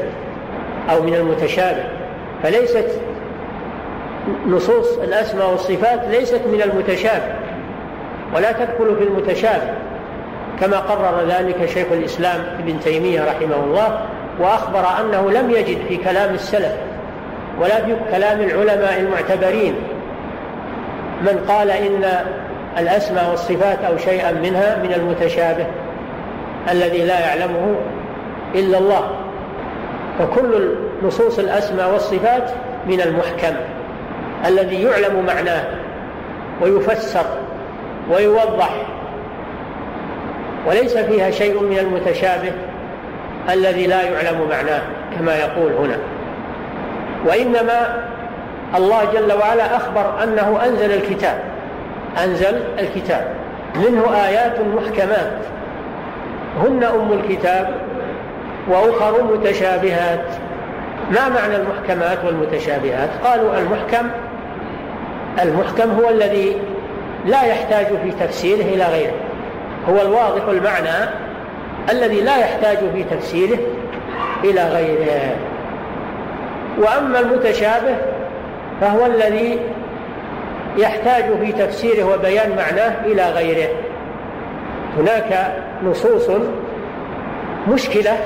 أو من المتشابه فليست نصوص الأسماء والصفات ليست من المتشابه ولا تدخل في المتشابه. كما قرر ذلك شيخ الإسلام ابن تيمية رحمه الله وأخبر أنه لم يجد في كلام السلف ولا في كلام العلماء المعتبرين من قال إن الأسماء والصفات أو شيئا منها من المتشابه الذي لا يعلمه إلا الله. فكل نصوص الأسماء والصفات من المحكم الذي يعلم معناه ويفسر ويوضح. وليس فيها شيء من المتشابه الذي لا يعلم معناه كما يقول هنا. وإنما الله جل وعلا أخبر أنه أنزل الكتاب. أنزل الكتاب. منه آيات محكمات. هن أم الكتاب وأخر متشابهات. ما معنى المحكمات والمتشابهات؟ قالوا المحكم المحكم هو الذي لا يحتاج في تفسيره إلى غيره. هو الواضح المعنى الذي لا يحتاج في تفسيره إلى غيره. وأما المتشابه فهو الذي يحتاج في تفسيره وبيان معناه إلى غيره. هناك نصوص مشكلة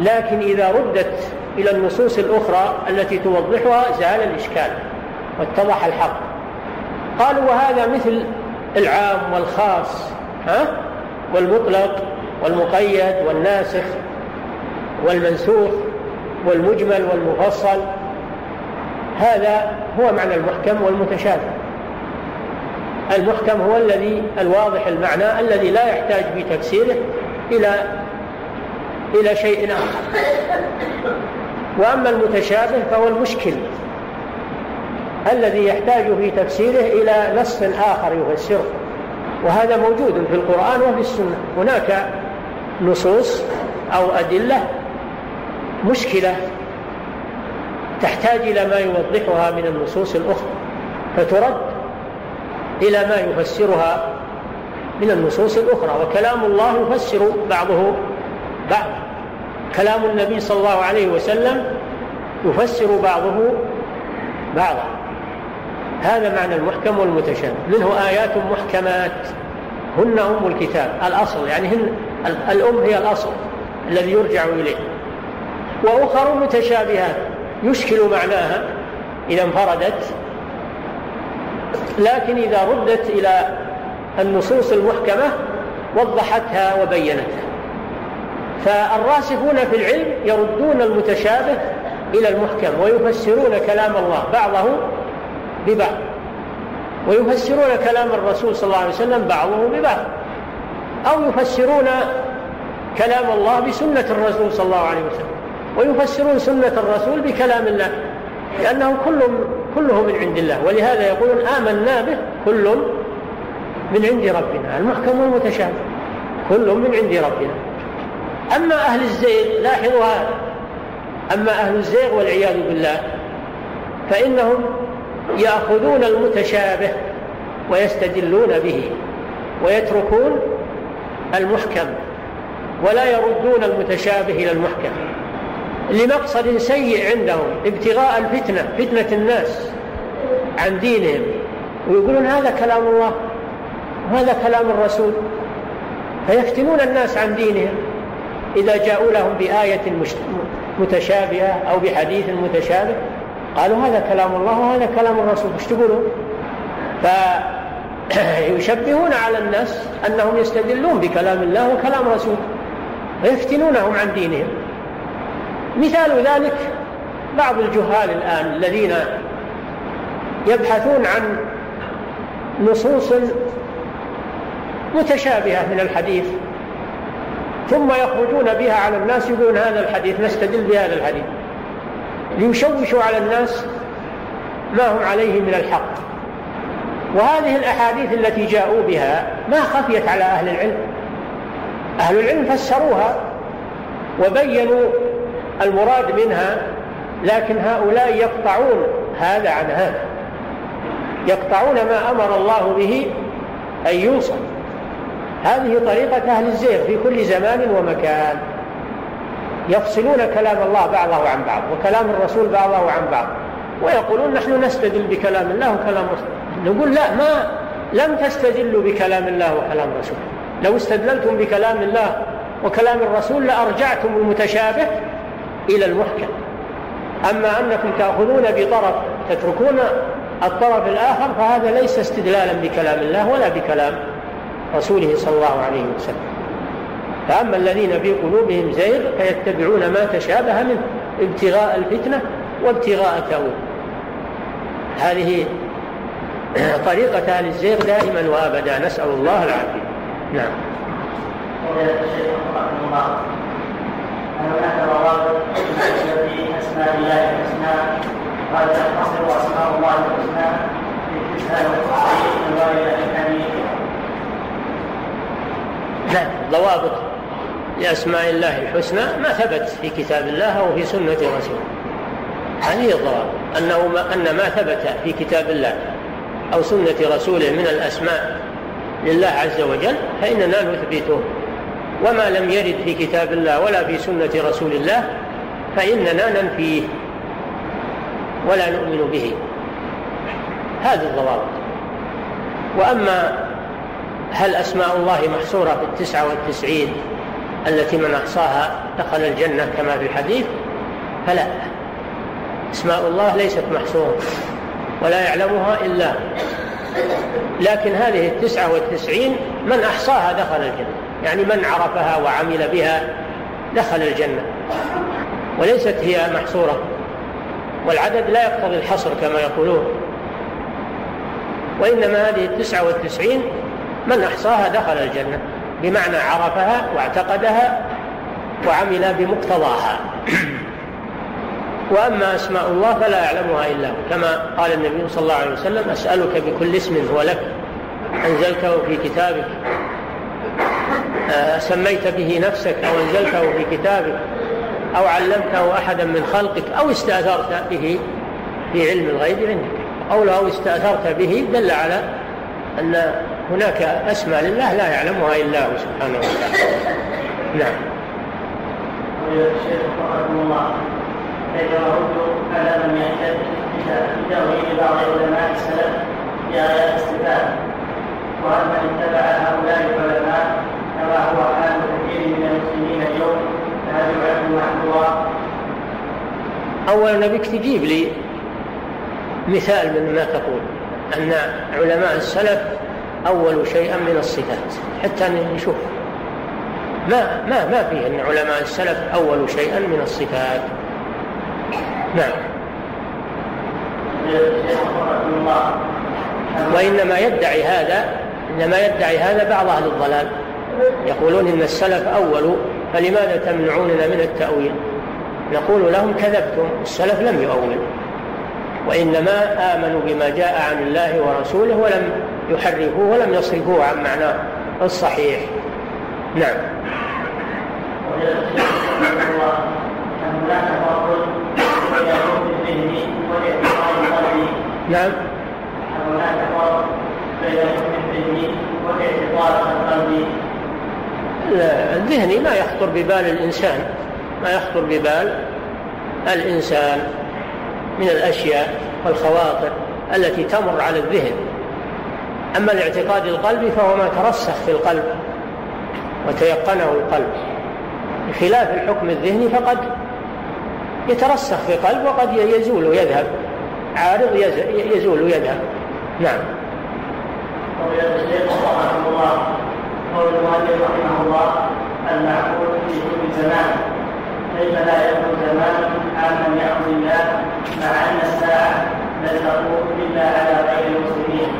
لكن إذا ردت إلى النصوص الأخرى التي توضحها زال الإشكال واتضح الحق. قالوا وهذا مثل العام والخاص ها؟ والمطلق والمقيد والناسخ والمنسوخ والمجمل والمفصل. هذا هو معنى المحكم والمتشابه. المحكم هو الذي الواضح المعنى الذي لا يحتاج في تفسيره إلى إلى شيء آخر. وأما المتشابه فهو المشكل الذي يحتاج في تفسيره إلى نص آخر يفسره. وهذا موجود في القرآن وفي السنة. هناك نصوص أو أدلة مشكلة تحتاج إلى ما يوضحها من النصوص الأخرى فترد إلى ما يفسرها من النصوص الأخرى وكلام الله يفسر بعضه بعض كلام النبي صلى الله عليه وسلم يفسر بعضه بعضا. هذا معنى المحكم والمتشابه. منه آيات محكمات. هن أم الكتاب الأصل يعني هن الأم هي الأصل الذي يرجع إليه. وأخر متشابهات. يشكل معناها إذا انفردت لكن إذا ردت إلى النصوص المحكمة وضحتها وبينتها. فالراسخون في العلم يردون المتشابه إلى المحكم ويفسرون كلام الله بعضه ببعض ويفسرون كلام الرسول صلى الله عليه وسلم بعضه ببعض أو يفسرون كلام الله بسنة الرسول صلى الله عليه وسلم. ويفسرون سنة الرسول بكلام الله لأنه كل كله من عند الله ولهذا يقولون آمنا به كل من عند ربنا المحكم والمتشابه كل من عند ربنا. أما أهل الزيغ لاحظوا هذا. أما أهل الزيغ والعياذ بالله فإنهم يأخذون المتشابه ويستدلون به ويتركون المحكم ولا يردون المتشابه إلى المحكم. لمقصد سيء عندهم ابتغاء الفتنة فتنة الناس عن دينهم. ويقولون هذا كلام الله وهذا كلام الرسول. فيفتنون الناس عن دينهم إذا جاءوا لهم بآية متشابهة أو بحديث متشابه. قالوا هذا كلام الله وهذا كلام الرسول. إيش تقولون؟ فيشبهون على الناس أنهم يستدلون بكلام الله وكلام رسوله ويفتنونهم عن دينهم. مثال ذلك بعض الجهال الآن الذين يبحثون عن نصوص متشابهة من الحديث ثم يخرجون بها على الناس يقولون هذا الحديث نستدل بهذا الحديث. ليشوشوا على الناس ما هم عليه من الحق. وهذه الأحاديث التي جاءوا بها ما خفيت على أهل العلم. أهل العلم فسروها وبينوا المراد منها لكن هؤلاء يقطعون هذا عن هذا. يقطعون ما أمر الله به أن يوصل هذه طريقة أهل الزيغ في كل زمان ومكان. يفصلون كلام الله بعضه عن بعض وكلام الرسول بعضه عن بعض. ويقولون نحن نستدل بكلام الله وكلام رسول نقول لا ما لم تستدلوا بكلام الله وكلام رسول لو استدللتم بكلام الله وكلام الرسول لأرجعتم المتشابه إلى المحكم. أما أنكم تأخذون بطرف تتركون الطرف الآخر فهذا ليس استدلالا بكلام الله ولا بكلام رسوله صلى الله عليه وسلم. فأما الذين في قلوبهم زيغ فيتبعون ما تشابه منه ابتغاء الفتنة وابتغاء تأويل هذه طريقة أهل الزيغ دائما وأبدا. نسأل الله العافية. نعم. هناك في أسماء الله الحسنى أسماء الله الحسنى في الحديث نعم ضوابط لأسماء الله الحسنى ما ثبت في كتاب الله أو في سنة رسوله. هذه الضوابط. أنه ما أن ما ثبت في كتاب الله أو سنة رسوله من الأسماء لله عز وجل فإننا نثبته. وما لم يرد في كتاب الله ولا في سنة رسول الله فإننا ننفيه ولا نؤمن به. هذه الضوابط. وأما هل أسماء الله محصورة في التسعة والتسعين التي من أحصاها دخل الجنة كما في الحديث؟ فلا. أسماء الله ليست محصورة ولا يعلمها إلا. لكن هذه التسعة والتسعين من أحصاها دخل الجنة. يعني من عرفها وعمل بها دخل الجنة. وليست هي محصورة. والعدد لا يقتضي الحصر كما يقولون. وإنما هذه التسعة والتسعين من أحصاها دخل الجنة. بمعنى عرفها واعتقدها وعمل بمقتضاها. وأما أسماء الله فلا يعلمها إلا هو. كما قال النبي صلى الله عليه وسلم أسألك بكل اسم هو لك أنزلته في كتابك. سميت به نفسك أو أنزلته في كتابك أو علمته أحدا من خلقك أو استأثرت به في علم الغيب عندك أو لو استأثرت به دل على أن هناك أسماء لله لا يعلمها إلا هو سبحانه وتعالى. نعم. الشيخ رحمه الله. كيف نرد على من يحتج بتأويل بعض علماء السلف بآيات الصفات. وأن اتبع هؤلاء العلماء كما هو حال كثير من المسلمين اليوم فهل يعد محظورا؟ أولا بك تجيب لي مثال من ما تقول أن علماء السلف أول شيئا من الصفات. حتى نشوف. ما ما ما فيه أن علماء السلف أول شيئا من الصفات. نعم. وإنما يدعي هذا إنما يدعي هذا بعض أهل الضلال. يقولون إن السلف أولوا فلماذا تمنعوننا من التأويل؟ نقول لهم كذبتم السلف لم يؤول وإنما آمنوا بما جاء عن الله ورسوله ولم يحرفوه ولم يصرفوه عن معناه الصحيح. نعم. نعم. بين الذهني ما يخطر ببال الإنسان ما يخطر ببال الإنسان من الأشياء والخواطر التي تمر على الذهن. أما الاعتقاد القلبي فهو ما ترسخ في القلب وتيقنه القلب. بخلاف الحكم الذهني فقد يترسخ في القلب وقد يزول ويذهب. عارض يزول ويذهب. نعم. رحمه الله. قول المؤلف رحمه الله المعقول في كل زمان. كيف لا يكون زمان عاما يعبد الله مع أن الساعة لا تقوم إلا على غير المسلمين؟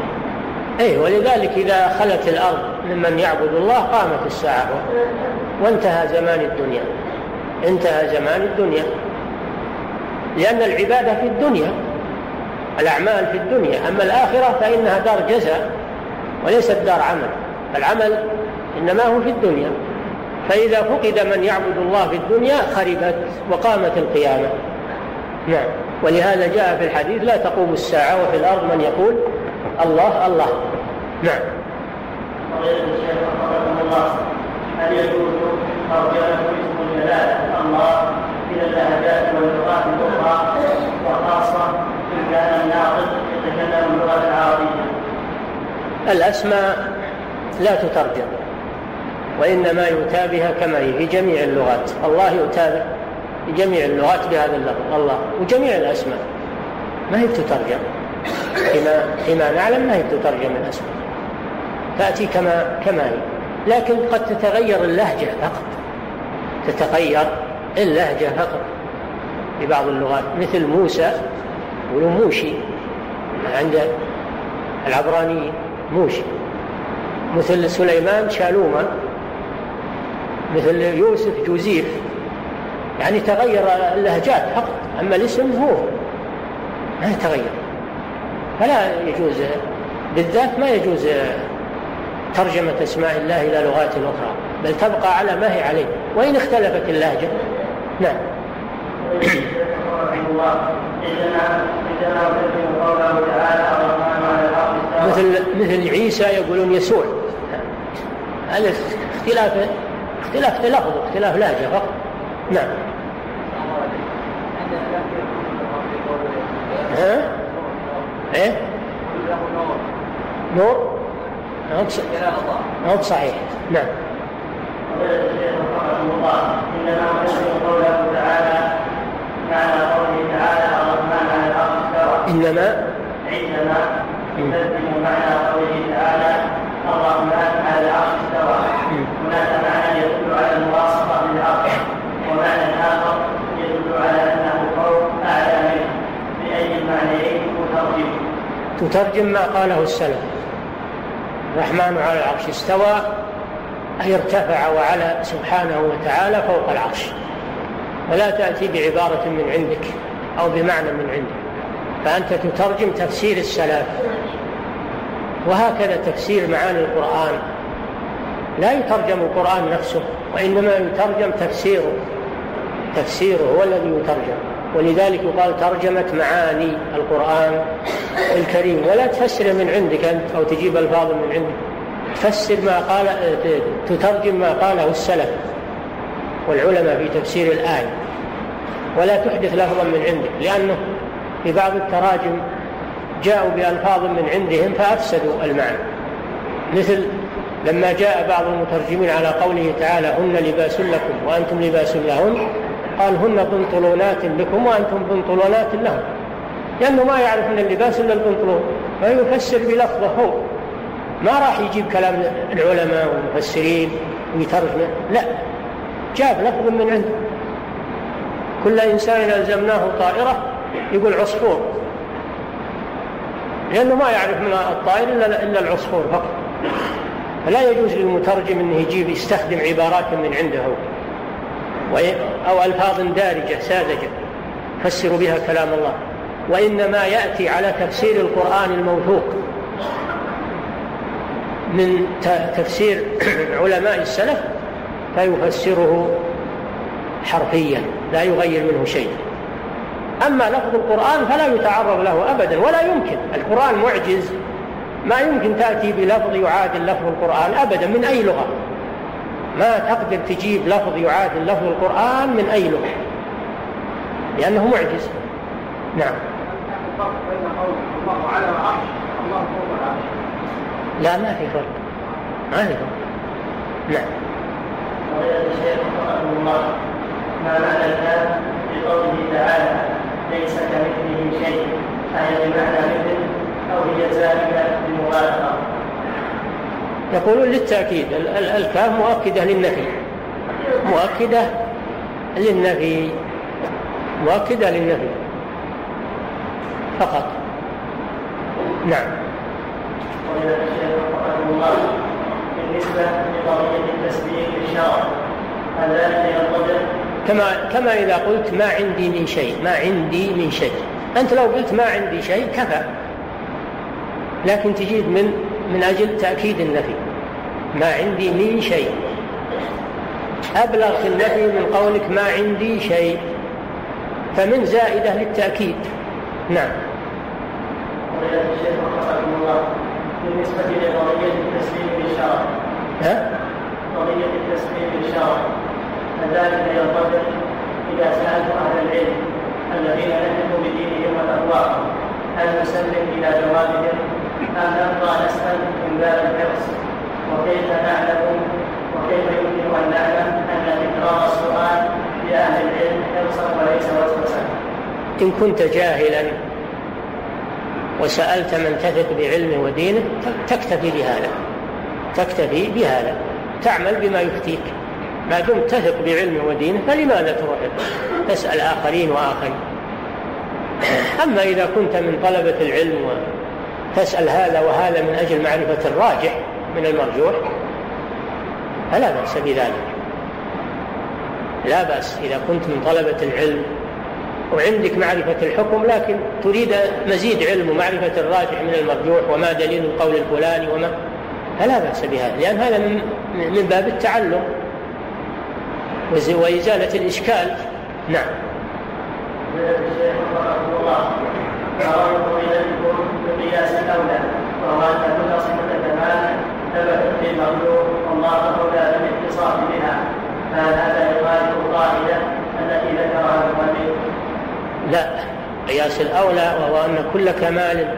اي ولذلك إذا خلت الأرض ممن يعبد الله قامت الساعة. وانتهى زمان الدنيا. انتهى زمان الدنيا. لأن العبادة في الدنيا الأعمال في الدنيا. أما الآخرة فإنها دار جزاء وليست دار عمل. العمل إنما هو في الدنيا. فإذا فقد من يعبد الله في الدنيا خربت وقامت القيامة. نعم. ولهذا جاء في الحديث لا تقوم الساعة وفي الأرض من يقول الله الله. نعم. ترجمة اسم الجلال الله إلى اللهجات واللغات الأخرى وخاصة كان يتكلم اللغة العربية الأسماء لا تترجم وإنما يؤتى بها كما هي في جميع اللغات. الله يؤتى في جميع اللغات بهذا اللفظ الله وجميع الأسماء. ما هي تترجم فيما, فيما نعلم ما هي تترجم الأسماء. تأتي كما كما هي. لكن قد تتغير اللهجة فقط. تتغير اللهجة فقط. في بعض اللغات مثل موسى يقولون موشي عند العبرانيين موشي. مثل سليمان شالوما مثل يوسف جوزيف يعني تغير اللهجات فقط أما الاسم هو ما يتغير. فلا يجوز بالذات ما يجوز ترجمة أسماء الله إلى لغات أخرى بل تبقى على ما هي عليه. وإن اختلفت اللهجة نعم. مثل مثل عيسى يقولون يسوع. هذا اختلاف اختلاف اختلاف لهجة فقط نعم ها؟ إيه؟ نور؟ نعم صحيح نعم الرحمن على الأرض استوى إنما عندما معنى قوله تعالى الرحمن على العرش استوى هناك معنى يدل على ومعنى آخر يدل على أنه فوق أعلى منه بأي المعنيين تترجم؟ تترجم ما قاله السلف. الرحمن على العرش استوى أي ارتفع وعلى سبحانه وتعالى فوق العرش. ولا تأتي بعبارة من عندك أو بمعنى من عندك. فأنت تترجم تفسير السلف. وهكذا تفسير معاني القرآن. لا يترجم القرآن نفسه وإنما يترجم تفسيره. تفسيره هو الذي يترجم. ولذلك يقال ترجمة معاني القرآن الكريم. ولا تفسر من عندك أنت أو تجيب ألفاظ من عندك. تفسر ما قال تترجم ما قاله السلف والعلماء في تفسير الآية. ولا تحدث لفظا من عندك لأنه في بعض التراجم جاءوا بألفاظ من عندهم فأفسدوا المعنى. مثل لما جاء بعض المترجمين على قوله تعالى هن لباس لكم وأنتم لباس لهن قال هن بنطلونات لكم وأنتم بنطلونات لهم. لأنه ما يعرف من اللباس إلا البنطلون فيفسر بلفظه هو. ما راح يجيب كلام العلماء والمفسرين ويترجمه لا. جاب لفظ من عنده. كل إنسان ألزمناه طائرة يقول عصفور. لأنه ما يعرف من الطائر إلا العصفور فقط. فلا يجوز للمترجم أنه يجيب يستخدم عبارات من عنده. أو ألفاظ دارجة ساذجة. يفسر بها كلام الله. وإنما يأتي على تفسير القرآن الموثوق. من تفسير علماء السلف فيفسره حرفيا. لا يغير منه شيء. أما لفظ القرآن فلا يتعرض له أبدا ولا يمكن. القرآن معجز. ما يمكن تأتي بلفظ يعادل لفظ القرآن أبدا من أي لغة. ما تقدر تجيب لفظ يعادل لفظ القرآن من أي لغة. لأنه معجز. نعم. لا ما في فرق. ما في فرق. نعم. الشيخ رحمه الله ما معنى الكلام بقوله تعالى ليس كمثله شيء أي بمعنى مثل أو هي زائدة بمغالطة. يقولون للتأكيد الكاف مؤكدة للنفي. مؤكدة للنفي. مؤكدة للنفي. فقط. نعم. الله بالنسبة لقضية التسبيح بالشرع هل ذلك ينطبق كما كما إذا قلت ما عندي من شيء ما عندي من شيء. أنت لو قلت ما عندي شيء كفى. لكن تجيب من من أجل تأكيد النفي. ما عندي من شيء. أبلغ في النفي من قولك ما عندي شيء. فمن زائدة للتأكيد. نعم. بالنسبة لقضية التسليم بالشرع. ها؟ قضية التسليم بالشرع. فذلك ينطبق إذا سألت أهل العلم الذين نجحوا بدينهم وتقواهم هل نسلم إلى جوابهم أم نبقى نسأل من باب الحرص؟ وكيف نعلم؟ وكيف يمكن أن نعلم أن تكرار السؤال لأهل العلم حرصا وليس وسوسا؟ إن كنت جاهلا وسألت من تثق بعلمه ودينه تكتفي بهذا. تكتفي بهذا. تعمل بما يفتيك. ما دمت تثق بعلمه ودينه فلماذا تروح؟ تسأل آخرين وآخرين. أما إذا كنت من طلبة العلم وتسأل هذا وهذا من أجل معرفة الراجح من المرجوح فلا بأس بذلك. لا بأس إذا كنت من طلبة العلم. وعندك معرفة الحكم لكن تريد مزيد علم ومعرفة الراجح من المرجوح وما دليل القول الفلاني وما فلا بأس بهذا لأن هذا من باب التعلم. وإزالة الإشكال. نعم. الأولى وهو أن كل كمال ثبتت للمخلوق والله أولى بالاتصاف بها فهل هذا يخالف القاعدة التي ذكرها لا قياس الأولى وهو أن كل كمال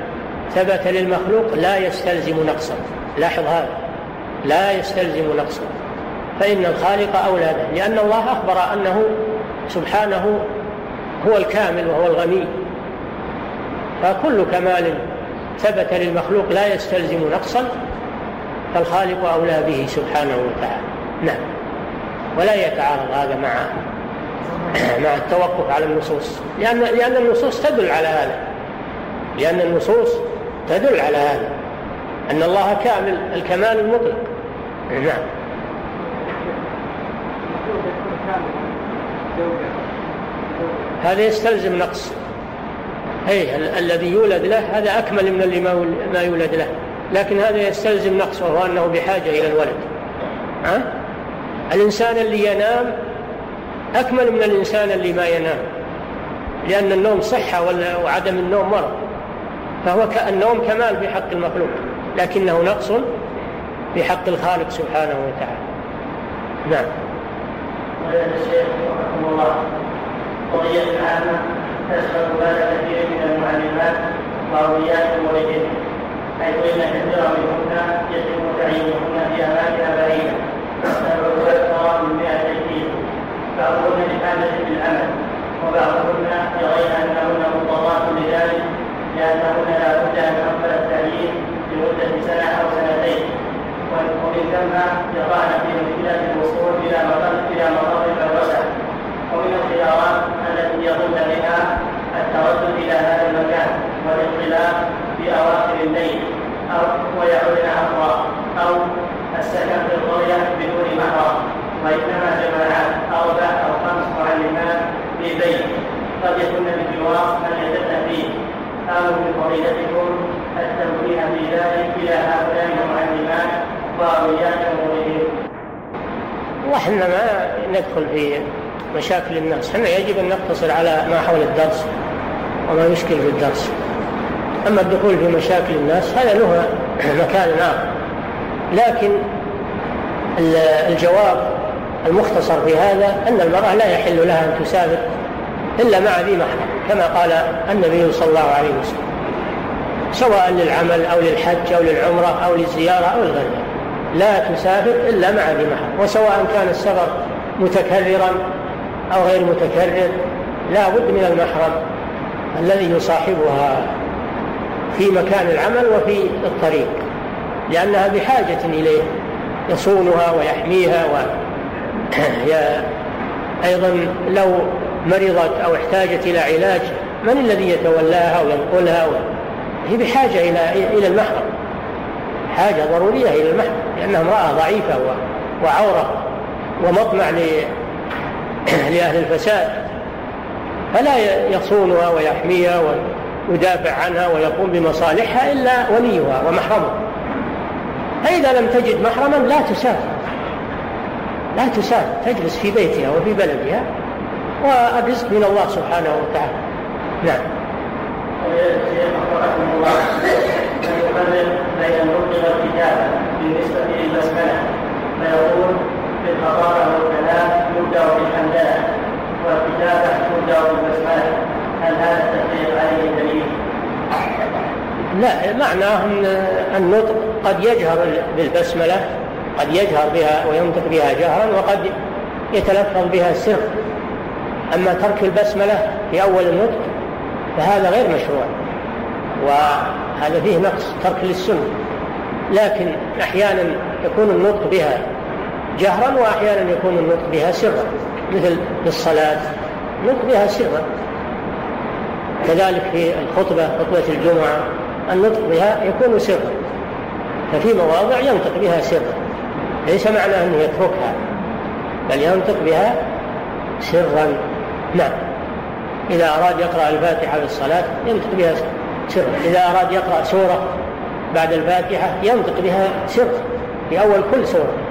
ثبت للمخلوق لا يستلزم نقصا لاحظ هذا. لا يستلزم نقصا فإن الخالق أولى به لأن الله أخبر أنه سبحانه هو الكامل وهو الغني. فكل كمال ثبت للمخلوق لا يستلزم نقصا فالخالق أولى به سبحانه وتعالى. نعم. ولا يتعارض هذا مع مع التوقف على النصوص. لأن لأن النصوص تدل على هذا. لأن النصوص تدل على هذا. أن الله كامل الكمال المطلق. نعم. هذا يستلزم نقص. أي الذي يولد له هذا أكمل من اللي ما يولد له. لكن هذا يستلزم نقص وهو أنه بحاجة إلى الولد. ها؟ الإنسان اللي ينام أكمل من الإنسان اللي ما ينام. لأن النوم صحة وعدم النوم مرض. فهو النوم كمال في حق المخلوق. لكنه نقص في حق الخالق سبحانه وتعالى. نعم. الله قضية عامة تشمل بال كثير من المعلمات وأولياء الموردين حيث إن كثيرا منهن يتم تعيينهن في أماكن بعيدة. تبعد أكثر من 100 كيلو بعضهن لحاجة بالعمل وبعضهن يرين أنهن مضطرات لذلك لأنهن لا بد أن يقبل التعيين لمدة سنة أو سنتين. ومن ثم يقعن في مشكلة الوصول إلى مقر إلى مقر الوسع ومن الخيارات يظن بها التردد إلى هذا المكان والاطلاع في أواخر ويعودن أمرا أو السكن في القرية بدون محرم وإنما جماعات أربع أو خمس معلمات في بيت. قد يكون بجوار من يتأتى فيه. أو من فضيلتكم التوجيه في ذلك إلى هؤلاء المعلمات وأولياء أمورهم. وإحنا ما ندخل في مشاكل الناس إحنا يجب أن نقتصر على ما حول الدرس وما يشكل في الدرس. أما الدخول في مشاكل الناس هذا له مكان آخر. لكن الجواب المختصر في هذا أن المرأة لا يحل لها أن تسافر إلا مع ذي محرم كما قال النبي صلى الله عليه وسلم. سواء للعمل أو للحج أو للعمرة أو للزيارة أو الغير لا تسافر إلا مع ذي محرم. وسواء كان السفر متكررا أو غير متكرر لا بد من المحرم الذي يصاحبها في مكان العمل وفي الطريق لأنها بحاجة إليه يصونها ويحميها و أيضا لو مرضت أو احتاجت إلى علاج من الذي يتولاها وينقلها؟ هي بحاجة إلى إلى المحرم حاجة ضرورية إلى المحرم لأنها امرأة ضعيفة وعورة ومطمع لأهل الفساد فلا يصونها ويحميها ويدافع عنها ويقوم بمصالحها إلا وليها ومحرمها. فإذا لم تجد محرما لا تسافر. لا تسافر تجلس في بيتها وفي بلدها والرزق من الله سبحانه وتعالى. نعم. بين بالنسبة للبسملة فيقول الحضارة والكلام يبدأ بالحمدلة والكتابة تبدأ بالبسملة هل هذا التفريق عليه دليل؟ لا معناه ان النطق قد يجهر بالبسملة قد يجهر بها وينطق بها جهرا وقد يتلفظ بها سر أما ترك البسملة في أول النطق فهذا غير مشروع وهذا فيه نقص ترك للسنة لكن أحيانا يكون النطق بها جهرا وأحيانا يكون النطق بها سرا مثل في الصلاه النطق بها سرا. كذلك في الخطبة خطبة الجمعة النطق بها يكون سرا. ففي مواضع ينطق بها سرا. ليس معنى انه يتركها بل ينطق بها سرا. نعم. إذا أراد يقرأ الفاتحة في الصلاه ينطق بها سرا. إذا أراد يقرأ سورة بعد الفاتحة ينطق بها سرا. في أول كل سورة.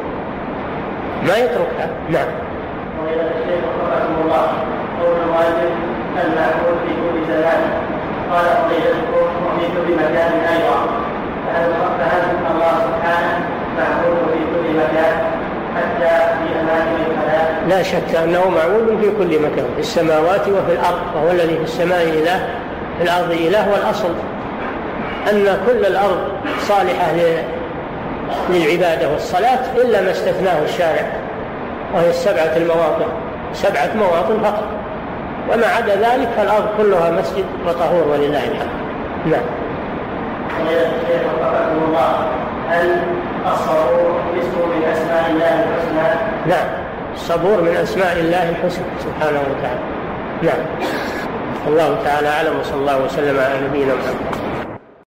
ما يتركها نعم. وإلى الشيخ رحمه الله قول الواجب في كل زمان قال وفي كل مكان أيضا. فهل فهل الله سبحانه معبود في كل مكان حتى في أماكن الخلاء؟ لا شك أنه معبود في كل مكان في السماوات وفي الأرض وهو الذي في السماء إله في الأرض إله والأصل. أن كل الأرض صالحة للعباده والصلاه إلا ما استثناه الشارع وهي السبعة المواطن سبعة مواطن فقط. وما عدا ذلك فالأرض كلها مسجد وطهور ولله الحمد. نعم. هل الصبور اسم من أسماء الله الحسنى؟ نعم. الصبور من أسماء الله الحسنى سبحانه وتعالى. نعم. الله تعالى أعلم وصلى الله وسلم على نبينا محمد.